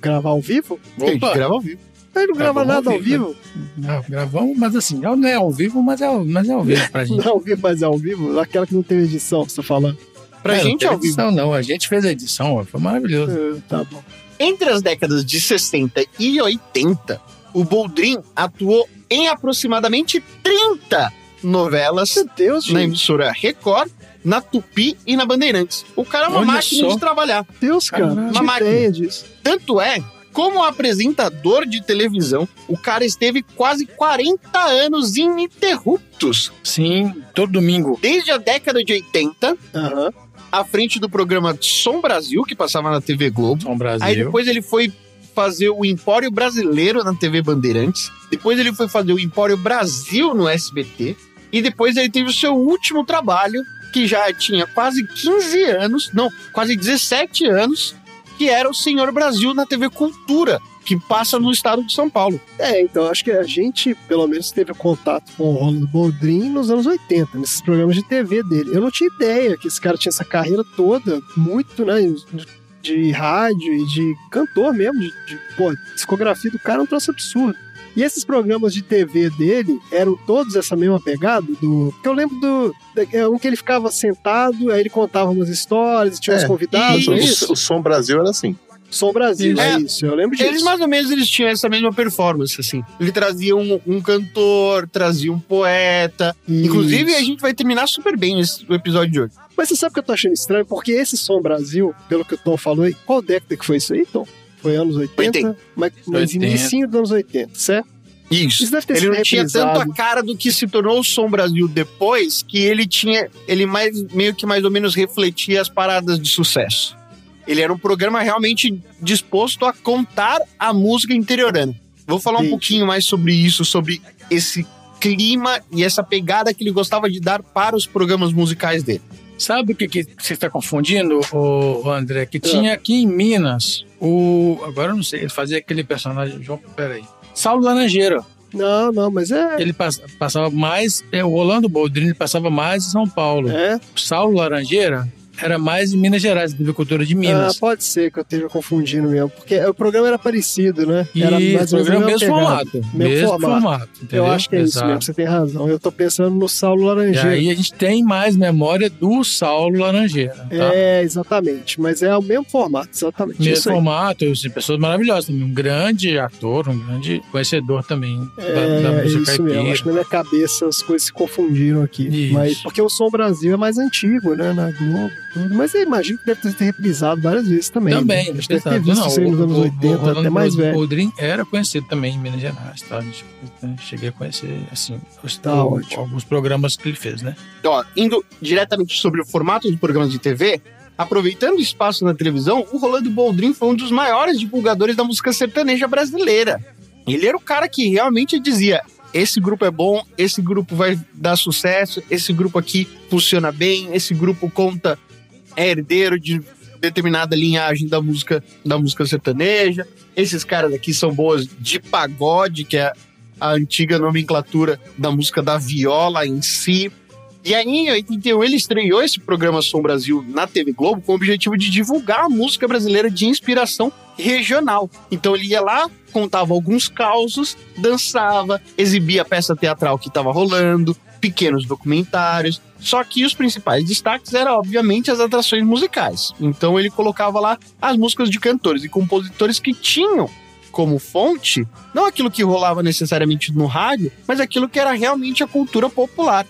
Gravar ao vivo? A gente grava ao vivo. Ele não grava nada ao ao vivo, vivo. Não, gravamos, mas assim, não é ao vivo, mas é, ao- mas é ao vivo pra gente. Não ao vivo, mas é ao vivo. Aquela que não teve edição, você tá falando. Pra É, gente teve ao vivo. edição, não. A gente fez a edição, foi maravilhoso. É, tá bom. Entre as décadas de 60 e 80, o Boldrin atuou em aproximadamente 30 novelas Meu Deus, na emissora Record, na Tupi e na Bandeirantes. O cara é uma Olha máquina só. de trabalhar. Deus, cara. Uma máquina. disso. Tanto é, como apresentador de televisão, o cara esteve quase 40 anos ininterruptos. Sim, todo domingo. Desde a década de 80, Aham. à frente do programa Som Brasil, que passava na TV Globo. São Brasil. Aí depois ele foi fazer o Empório Brasileiro na TV Bandeirantes. Depois ele foi fazer o Empório Brasil no SBT. E depois ele teve o seu último trabalho, que já tinha quase 15 anos, não, quase 17 anos, que era o Senhor Brasil na TV Cultura, que passa no estado de São Paulo. É, então acho que a gente, pelo menos, teve contato com o Rolando Boldrin nos anos 80, nesses programas de TV dele. Eu não tinha ideia que esse cara tinha essa carreira toda, muito, né, de rádio e de cantor mesmo, de, de pô, discografia do cara é um troço absurdo. E esses programas de TV dele eram todos essa mesma pegada do. Porque eu lembro do. É um que ele ficava sentado, aí ele contava umas histórias, tinha uns É, convidados, o, é isso? o Som Brasil era assim. Som Brasil, é, É. isso, eu lembro disso. Eles mais ou menos eles tinham essa mesma performance, assim. Ele trazia um, um cantor, trazia um poeta. Inclusive, a gente vai terminar super bem esse, o episódio de hoje. Mas você sabe o que eu tô achando estranho? Porque esse Som Brasil, pelo que o Tom falou aí, qual década que foi isso aí, Tom? Foi anos 80? 80. Mas, mas 80. início dos anos 80, certo? Isso. Isso deve ter Ele sido não tinha tanto a cara do que se tornou o Som Brasil depois, que ele tinha. Ele mais, meio que mais ou menos refletia as paradas de sucesso. Ele era um programa realmente disposto a contar a música interiorana. Vou falar um Entendi. pouquinho mais sobre isso, sobre esse clima e essa pegada que ele gostava de dar para os programas musicais dele. Sabe o que, que você está confundindo, o André? Que tinha aqui em Minas o. Agora eu não sei, ele fazia aquele personagem. João, peraí. Saulo Laranjeira. Não, não, mas é. Ele pass- passava mais. É, o Rolando Boldrini passava mais em São Paulo. É? Saulo Laranjeira era mais em Minas Gerais, TV Cultura de Ah, Minas. pode ser que eu esteja confundindo mesmo. Porque o programa era parecido, né? e era o mais menos programa a mesmo pegada. formato. Mesmo Mesmo formato. formato. Eu acho que é isso Exato. mesmo, você tem razão. Eu tô pensando no Saulo E Laranjeira. aí a gente tem mais memória do Saulo Laranjeira. Tá? É, exatamente. Mas é o mesmo formato, exatamente. Mesmo isso formato, assim, pessoas maravilhosas também. Um grande ator, um grande conhecedor também da, É, da música isso caipira. mesmo. Acho que na minha cabeça as coisas se confundiram aqui. Isso. Mas, porque o Som Brasil é mais antigo, né? Na Globo. Tudo. Mas eu imagino que deve ter reprisado várias vezes também. Também, né? Acho que deve ter visto Não, isso aí nos o- anos o- 80, o até mais velho. Boldrin era conhecido também em Minas Gerais, tá? A gente, né, Cheguei a conhecer, assim, os- Tá o- ótimo. alguns programas que ele fez, né? Ó, indo diretamente sobre o formato dos programas de TV, aproveitando o espaço na televisão, o Rolando Boldrin foi um dos maiores divulgadores da música sertaneja brasileira. Ele era o cara que realmente dizia: esse grupo é bom, esse grupo vai dar sucesso, esse grupo aqui funciona bem, esse grupo conta é herdeiro de determinada linhagem da música da música sertaneja. Esses caras aqui são boas de pagode, que é a antiga nomenclatura da música da viola em si. E aí, em 81, ele estreou esse programa Som Brasil na TV Globo com o objetivo de divulgar a música brasileira de inspiração regional. Então ele ia lá, contava alguns causos, dançava, exibia a peça teatral que estava rolando, pequenos documentários. Só que os principais destaques eram, obviamente, as atrações musicais. Então ele colocava lá as músicas de cantores e compositores que tinham como fonte não aquilo que rolava necessariamente no rádio, mas aquilo que era realmente a cultura popular.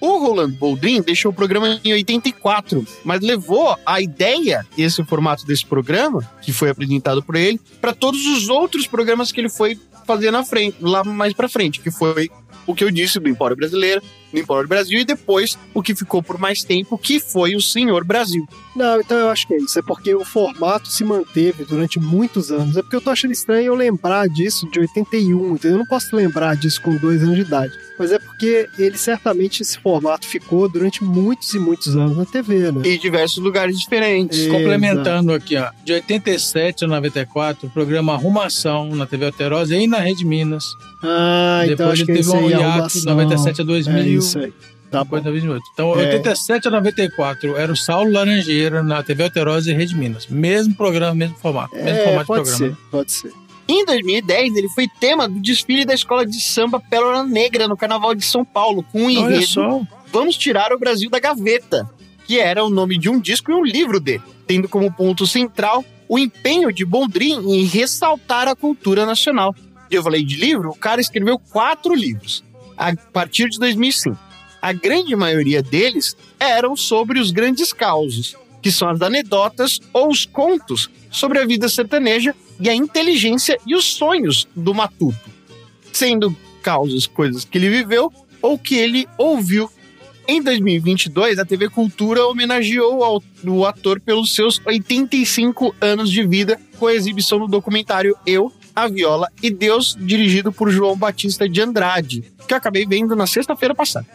O Rolando Boldrin deixou o programa em 84, mas levou a ideia, esse formato desse programa, que foi apresentado por ele, para todos os outros programas que ele foi fazer na frente, lá mais para frente, que foi o que eu disse do Empório Brasileiro, do Empório Brasil e depois o que ficou por mais tempo, que foi o Senhor Brasil. Não, então eu acho que é isso. É porque o formato se manteve durante muitos anos. É porque eu tô achando estranho eu lembrar disso de 81, entendeu? Eu não posso lembrar disso com dois anos de idade. Mas é porque ele certamente, esse formato ficou durante muitos e muitos anos na TV, né? E em diversos lugares diferentes. Exato. Complementando aqui, ó. De 87 a 94, o programa Arrumação na TV Alterosa e na Rede Minas. Ah, então Depois acho que teve um é hiato arrumação. 97 a 2000. É isso aí. Tá Depois da 28. Então, É. 87 a 94 era o Saulo Laranjeira na TV Alterosa e Rede Minas. Mesmo programa, mesmo formato. mesmo É, formato pode de programa. ser, pode ser. Em 2010, ele foi tema do desfile da escola de samba Pérola Negra no Carnaval de São Paulo, com o enredo. Vamos Tirar o Brasil da Gaveta, que era o nome de um disco e um livro dele, tendo como ponto central o empenho de Bondrin em ressaltar a cultura nacional. E eu falei de livro, o cara escreveu quatro livros, a partir de 2005. A grande maioria deles eram sobre os grandes causos, que são as anedotas ou os contos sobre a vida sertaneja e a inteligência e os sonhos do matuto, sendo causas, coisas que ele viveu ou que ele ouviu. Em 2022, a TV Cultura homenageou o ator pelos seus 85 anos de vida com a exibição do documentário Eu, a Viola e Deus, dirigido por João Batista de Andrade, que eu acabei vendo na sexta-feira passada.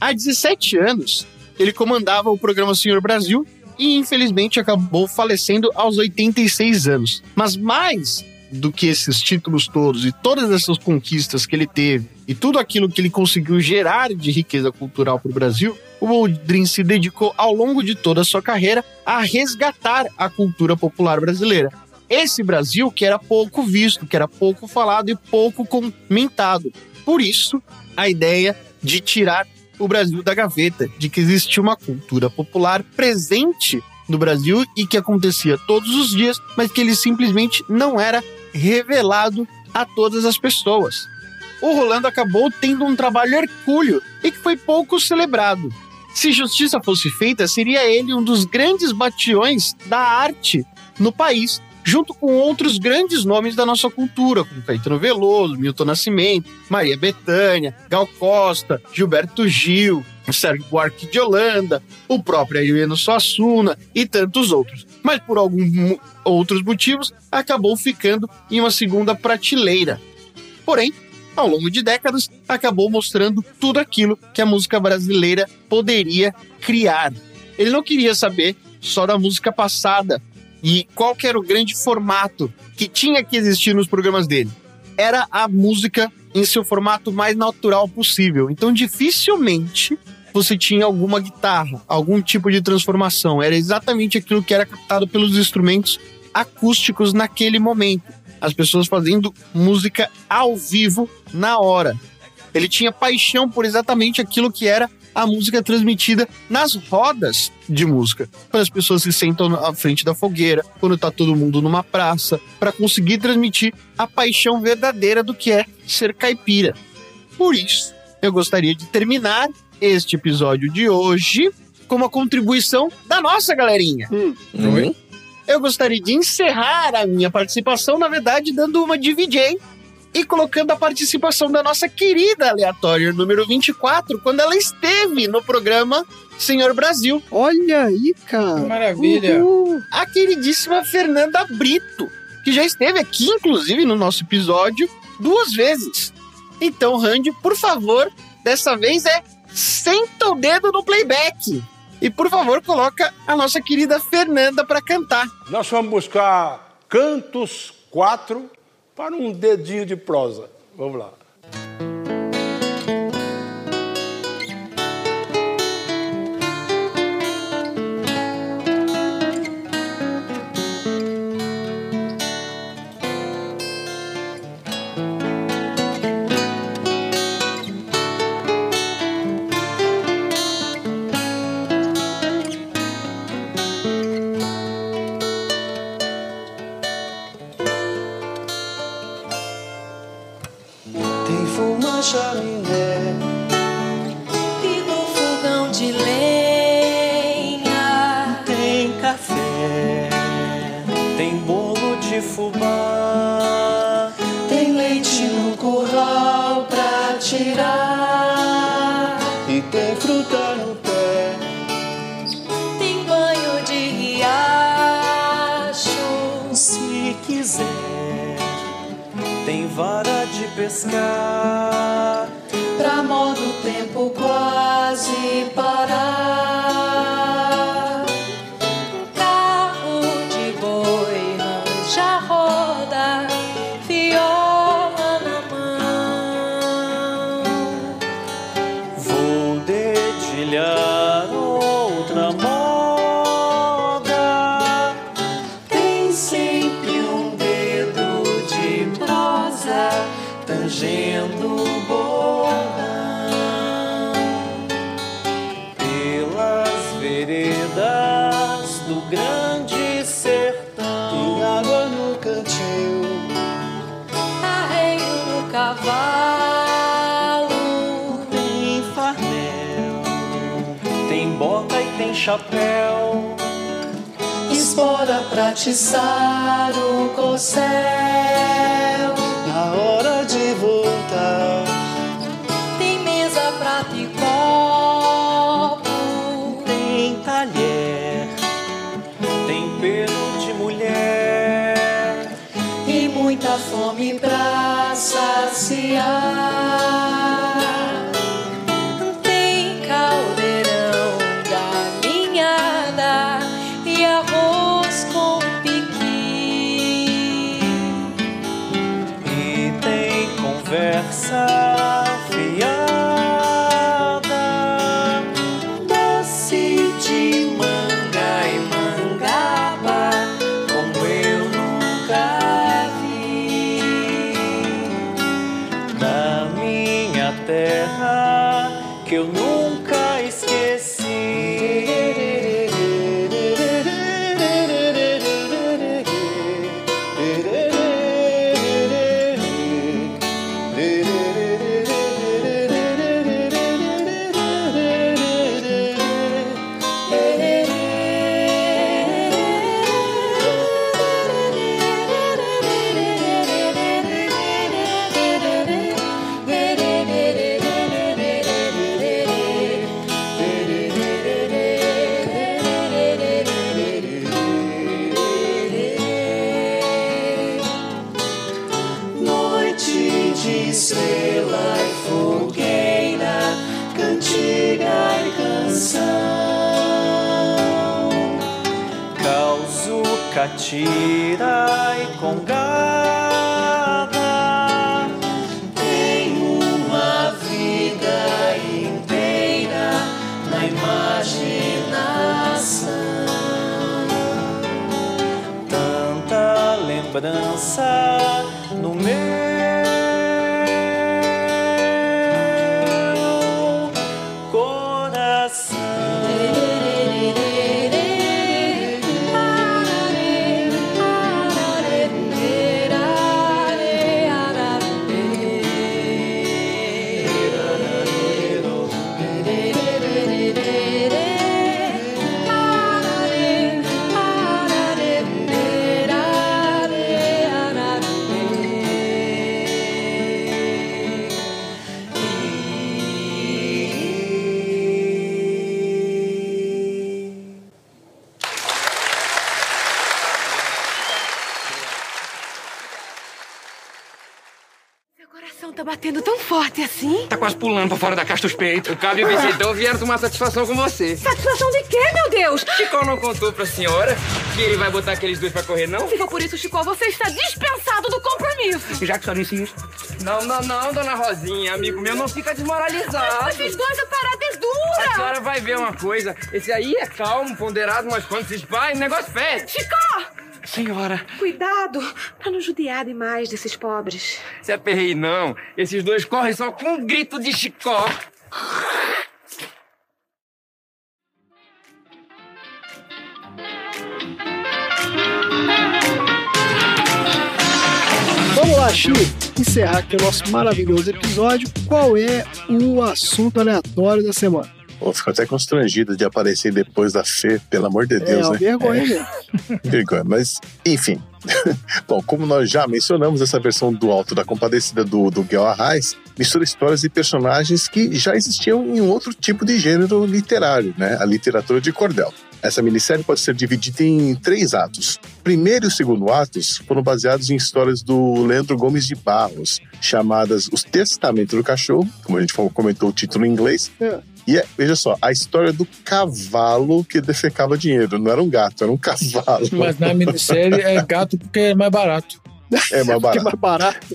Há 17 anos, ele comandava o programa Senhor Brasil e infelizmente acabou falecendo aos 86 anos. Mas mais do que esses títulos todos e todas essas conquistas que ele teve e tudo aquilo que ele conseguiu gerar de riqueza cultural para o Brasil, o Boldrin se dedicou ao longo de toda a sua carreira a resgatar a cultura popular brasileira. Esse Brasil que era pouco visto, que era pouco falado e pouco comentado. Por isso, a ideia de tirar o Brasil da gaveta, de que existia uma cultura popular presente no Brasil e que acontecia todos os dias, mas que ele simplesmente não era revelado a todas as pessoas. O Rolando acabou tendo um trabalho hercúleo e que foi pouco celebrado. Se justiça fosse feita, seria ele um dos grandes bastiões da arte no país, junto com outros grandes nomes da nossa cultura, como Caetano Veloso, Milton Nascimento, Maria Bethânia, Gal Costa, Gilberto Gil, Sérgio Buarque de Holanda, o próprio Ariano Suassuna e tantos outros. Mas por alguns outros motivos, acabou ficando em uma segunda prateleira. Porém, ao longo de décadas, acabou mostrando tudo aquilo que a música brasileira poderia criar. Ele não queria saber só da música passada e qual que era o grande formato que tinha que existir nos programas dele. Era a música em seu formato mais natural possível. Então, dificilmente você tinha alguma guitarra, algum tipo de transformação. Era exatamente aquilo que era captado pelos instrumentos acústicos naquele momento. As pessoas fazendo música ao vivo na hora. Ele tinha paixão por exatamente aquilo que era a música transmitida nas rodas de música. Quando as pessoas se sentam na frente da fogueira, quando tá todo mundo numa praça, para conseguir transmitir a paixão verdadeira do que é ser caipira. Por isso, eu gostaria de terminar este episódio de hoje com uma contribuição da nossa galerinha. Oi? Eu gostaria de encerrar a minha participação, na verdade, dando uma de VJ e colocando a participação da nossa querida aleatória número 24, quando ela esteve no programa Senhor Brasil. Olha aí, cara. Maravilha. Uhul. A queridíssima Fernanda Brito, que já esteve aqui, inclusive, no nosso episódio duas vezes. Então, Randy, por favor, dessa vez é senta o dedo no playback. E por favor, coloca a nossa querida Fernanda para cantar. Nós vamos buscar cantos quatro para um dedinho de prosa. Vamos lá. Fome pra saciar. Tá batendo tão forte assim? Tá quase pulando pra fora da caixa dos peitos. O Cabo e o Vicentão vieram tomar satisfação com você. Satisfação de quê, meu Deus? Chico não contou pra senhora que ele vai botar aqueles dois pra correr, não? For por isso, Chico, você está dispensado do compromisso. Já que só disse isso. Não, não, não, dona Rosinha, amigo meu, não fica desmoralizado. Mas esses dois, a parada é A dura. senhora vai ver uma coisa. Esse aí é calmo, ponderado, mas quando se espalha, o negócio fede. Chico! Senhora, Cuidado pra não judiar demais desses pobres. se aperrei não. Esses dois correm só com um grito de chicó. Vamos lá, Chi. encerrar aqui o nosso maravilhoso episódio, qual é o assunto aleatório da semana? Pô, fico até constrangido de aparecer depois da Fê, pelo amor de Deus, é, né? vergonha mesmo. Vergonha, mas enfim. Bom, como nós já mencionamos, essa versão do Alto da Compadecida do, do Guel Arraes mistura histórias e personagens que já existiam em um outro tipo de gênero literário, né? A literatura de cordel. Essa minissérie pode ser dividida em três atos. Primeiro e segundo atos foram baseados em histórias do Leandro Gomes de Barros, chamadas Os Testamentos do Cachorro, como a gente comentou o título em inglês, É. e é, veja só, a história do cavalo que defecava dinheiro. Não era um gato, era um cavalo. Mas na minissérie é gato porque é mais barato. É mais Que barato. mais barato.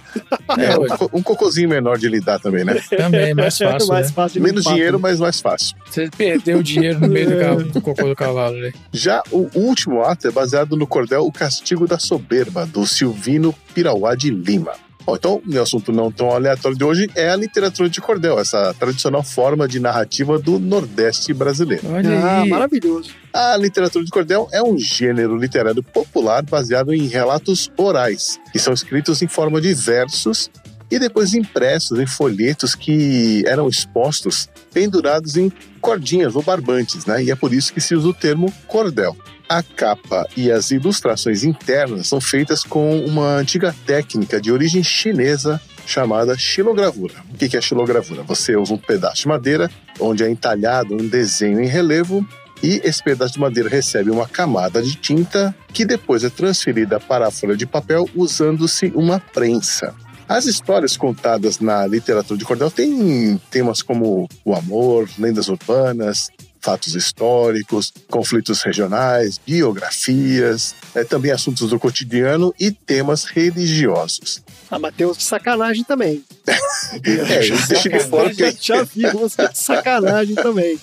É, um, co- um cocôzinho menor de lidar também, né? Também, mais fácil. mais né? fácil de Menos dinheiro, né? mas mais fácil. Você perdeu o dinheiro no meio do, ca- do cocô do cavalo, né? Já o último ato é baseado no cordel O Castigo da Soberba, do Silvino Pirauá de Lima. Bom, então, o assunto não tão aleatório de hoje é a literatura de cordel, essa tradicional forma de narrativa do Nordeste brasileiro. Olha Ah, aí. maravilhoso. A literatura de cordel é um gênero literário popular baseado em relatos orais, que são escritos em forma de versos e depois impressos em folhetos que eram expostos pendurados em cordinhas ou barbantes, né? E é por isso que se usa o termo cordel. A capa e as ilustrações internas são feitas com uma antiga técnica de origem chinesa chamada xilogravura. O que é xilogravura? Você usa um pedaço de madeira onde é entalhado um desenho em relevo e esse pedaço de madeira recebe uma camada de tinta que depois é transferida para a folha de papel usando-se uma prensa. As histórias contadas na literatura de cordel têm temas como o amor, lendas urbanas, fatos históricos, conflitos regionais, biografias, eh, também assuntos do cotidiano e temas religiosos. Ah, mas tem uns de sacanagem também. É, eu deixo de fora que já vi uns de sacanagem também.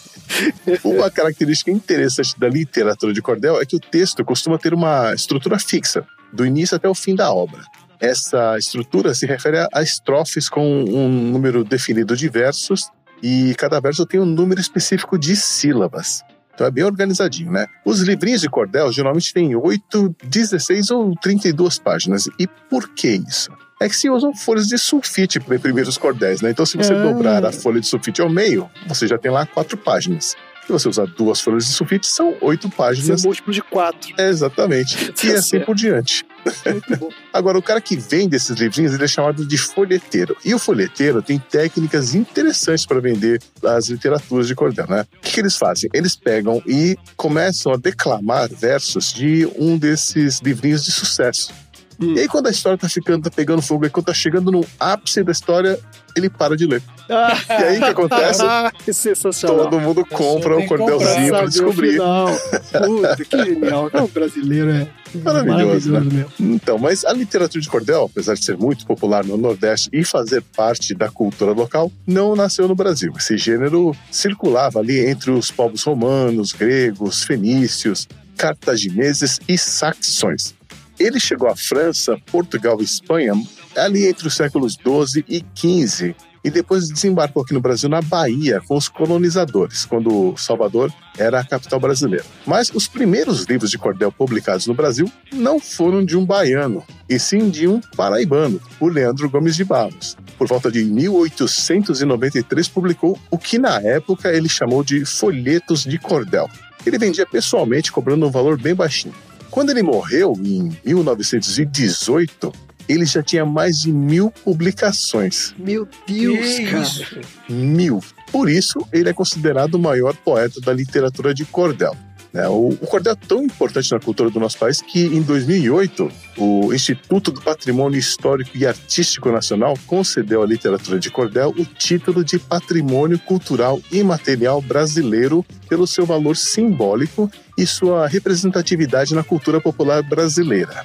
Uma característica interessante da literatura de cordel é que o texto costuma ter uma estrutura fixa, do início até o fim da obra. Essa estrutura se refere a estrofes com um número definido de versos e cada verso tem um número específico de sílabas. Então é bem organizadinho, né? Os livrinhos de cordel geralmente têm 8, 16 ou 32 páginas. E por que isso? É que se usam folhas de sulfite para imprimir os cordéis, né? Então, se você Ah. dobrar a folha de sulfite ao meio, você já tem lá quatro páginas. Se você usar duas folhas de sulfite, são oito Isso é páginas. múltiplo de quatro. É, exatamente. E assim por diante. Agora, o cara que vende esses livrinhos, ele é chamado de folheteiro. E o folheteiro tem técnicas interessantes para vender as literaturas de cordel, né? O que, que eles fazem? Eles pegam e começam a declamar versos de um desses livrinhos de sucesso. Hum. E aí, quando a história tá ficando, tá pegando fogo, e quando tá chegando no ápice da história, ele para de ler. E aí, o que acontece? Ah, que sensacional. Todo mundo compra comprar, cordelzinho para descobrir. Puta, que genial. Não, o brasileiro é Maravilhoso, né? mesmo. Então, mas a literatura de cordel, apesar de ser muito popular no Nordeste e fazer parte da cultura local, não nasceu no Brasil. Esse gênero circulava ali entre os povos romanos, gregos, fenícios, cartagineses e saxões. Ele chegou à França, Portugal e Espanha ali entre os séculos 12 e 15 e depois desembarcou aqui no Brasil na Bahia com os colonizadores, quando Salvador era a capital brasileira. Mas os primeiros livros de cordel publicados no Brasil não foram de um baiano, e sim de um paraibano, o Leandro Gomes de Barros. Por volta de 1893 publicou o que na época ele chamou de folhetos de cordel. Ele vendia pessoalmente cobrando um valor bem baixinho. Quando ele morreu, em 1918, ele já tinha mais de mil publicações. Meu Deus, Que cara. isso? Mil. Por isso, ele é considerado o maior poeta da literatura de cordel. Né? O, o cordel é tão importante na cultura do nosso país que, em 2008, o Instituto do Patrimônio Histórico e Artístico Nacional concedeu à literatura de cordel o título de Patrimônio Cultural Imaterial Brasileiro pelo seu valor simbólico e sua representatividade na cultura popular brasileira.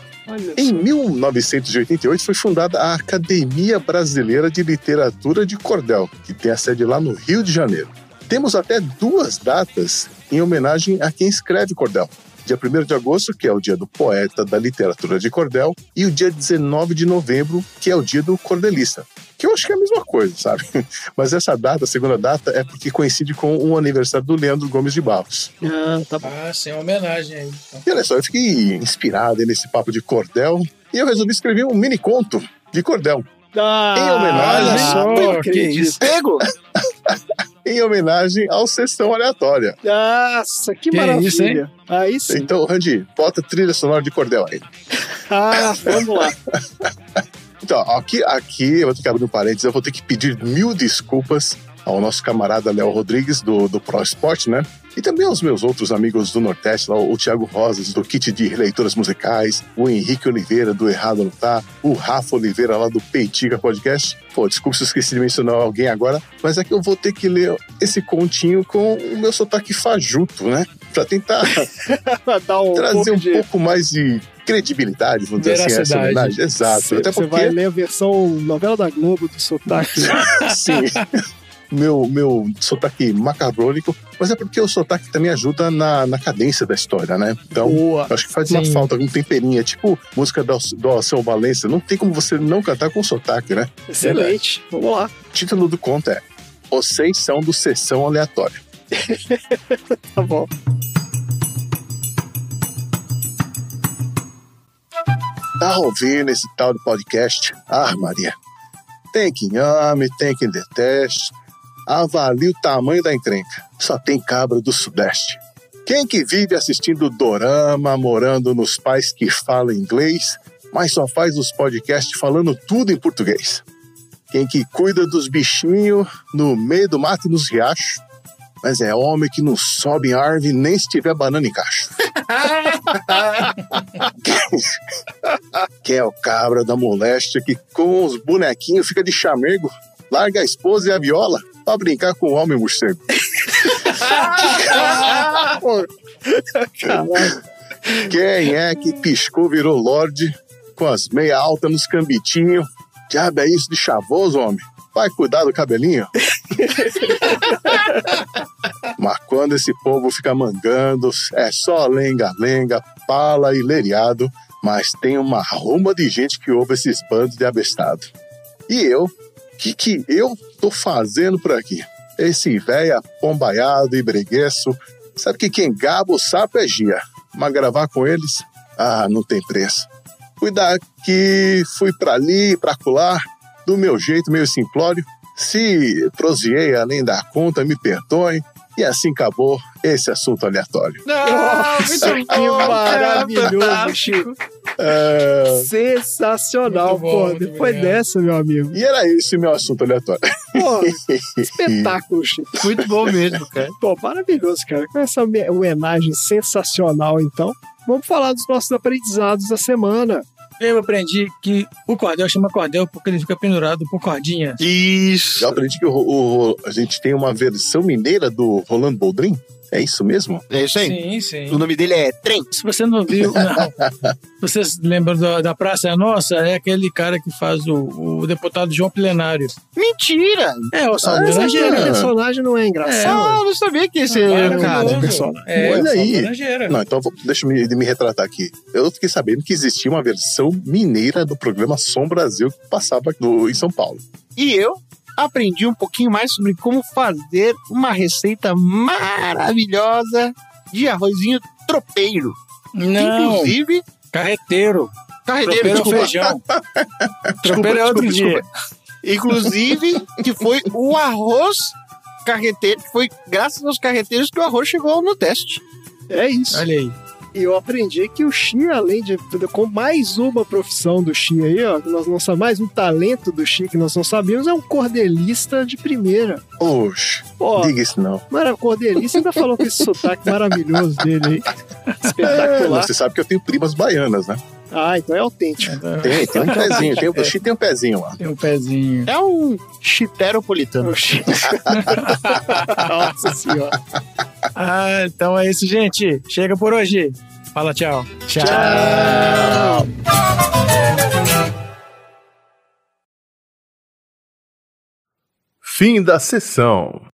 Em só. 1988 foi fundada a Academia Brasileira de Literatura de Cordel, que tem a sede lá no Rio de Janeiro. Temos até duas datas em homenagem a quem escreve cordel. Dia 1 de agosto, que é o dia do poeta da literatura de cordel, e o dia 19 de novembro, que é o dia do cordelista. Que eu acho que é a mesma coisa, sabe? Mas essa data, a segunda data, é porque coincide com o aniversário do Leandro Gomes de Barros. Ah, tá bom. Ah, sem homenagem aí. então. E olha só, eu fiquei inspirado nesse papo de cordel e eu resolvi escrever um mini conto de cordel. Ah, em homenagem. olha só, que isso. Pego? em homenagem ao Sessão Aleatória. Nossa, que, Que maravilha. isso, hein? Aí sim. Então, Randy, bota trilha sonora de cordel aí. Ah, vamos lá. Então, aqui, aqui eu vou ter que abrir um parênteses, eu vou ter que pedir mil desculpas ao nosso camarada Léo Rodrigues, do, do Pro Sport, né? E também aos meus outros amigos do Nordeste, lá, o Thiago Rosas, do Kit de Leituras Musicais, o Henrique Oliveira, do Errado Não Tá, o Rafa Oliveira, lá do Peitiga Podcast. Pô, desculpa se eu esqueci de mencionar alguém agora, mas é que eu vou ter que ler esse continho com o meu sotaque fajuto, né? Pra tentar um trazer um de- pouco mais de credibilidade, vamos dizer assim, essa homenagem. Exato. Você, Até você porque vai ler a versão novela da Globo do sotaque. Sim. Meu, meu sotaque macabrônico, mas é porque o sotaque também ajuda na, na cadência da história, né? Então, Boa. acho que faz uma Sim. falta, um temperinho. É tipo música do, do Alceu Valença, não tem como você não cantar com sotaque, né? Excelente. Vamos lá. O título do conto é Vocês são do Sessão Aleatória. tá bom. Tá ouvindo esse tal de podcast? Ah, Maria. Tem quem ame, tem quem deteste. Avalie o tamanho da encrenca. Só tem cabra do Sudeste. Quem que vive assistindo dorama, morando nos pais que falam inglês, mas só faz os podcasts falando tudo em português? Quem que cuida dos bichinhos no meio do mato e nos riachos, mas é homem que não sobe em árvore nem se tiver banana em cacho. Quem é o cabra da moléstia que com os bonequinhos fica de chamego, larga a esposa e a viola pra brincar com o homem morcego. Quem é que piscou, virou lorde com as meia alta nos cambitinhos? Diabo é isso de chavoso, homem? Vai cuidar do cabelinho? Mas quando esse povo fica mangando, é só lenga-lenga, pala e leriado, mas tem uma ruma de gente que ouve esses bandos de abestado. E eu? Que, que eu tô fazendo por aqui? Esse véia pombaiado e bregueço, sabe que quem gaba o sapo é gia, mas gravar com eles, ah, não tem preço. Fui daqui, fui pra ali, pra colar, do meu jeito meio simplório. Se proseei além da conta, me perdoem. E assim acabou esse assunto aleatório. Nossa, muito que bom, maravilhoso. Chico. É, Sensacional, bom, pô. Depois bem. dessa, meu amigo. E era esse o meu assunto aleatório. Pô, espetáculo, Chico. Muito bom mesmo, cara. Pô, maravilhoso, cara. Com essa home- homenagem sensacional, então. Vamos falar dos nossos aprendizados da semana. Eu aprendi que o cordel chama cordel porque ele fica pendurado por cordinha. Isso. Já aprendi que o, o- a gente tem uma versão mineira do Rolando Boldrin? É isso mesmo? É isso aí. Sim, sim. O nome dele é Trem. Se você não viu, não. Vocês lembram da, da Praça é Nossa? É aquele cara que faz o, o deputado João Plenário. Mentira! É, o Ah, Salvador esse Laranjeira. personagem não é engraçado. Ah, eu não sabia que esse era o cara. Maravilhoso. personagem. É, Olha o aí. Não, então vou- deixa eu me, me retratar aqui. Eu fiquei sabendo que existia uma versão mineira do programa Som Brasil que passava no- em São Paulo. E eu aprendi um pouquinho mais sobre como fazer uma receita maravilhosa de arrozinho tropeiro. Não, Inclusive, carreteiro. carreteiro, Tropeiro é feijão. Tropeiro é outro desculpa, dia. desculpa. Inclusive, que foi o arroz carreteiro, foi graças aos carreteiros que o arroz chegou no teste. É isso. Olha aí. E eu aprendi que o Xi, além de. Com mais uma profissão do Xi aí, ó, que nós não sabemos, mais um talento do Xi que nós não sabíamos, é um cordelista de primeira. Oxe, Pô, diga isso não. Mara, cordelista ainda falou com esse sotaque maravilhoso dele aí. É, Espetacular. você sabe que eu tenho primas baianas, né? Ah, então é autêntico. Tem, tem um pezinho, tem, o Xi tem um pezinho lá. Tem um pezinho. É um chiteropolitano. Nossa senhora. Ah, então é isso, gente. Chega por hoje. Fala tchau. Tchau. Fim da sessão.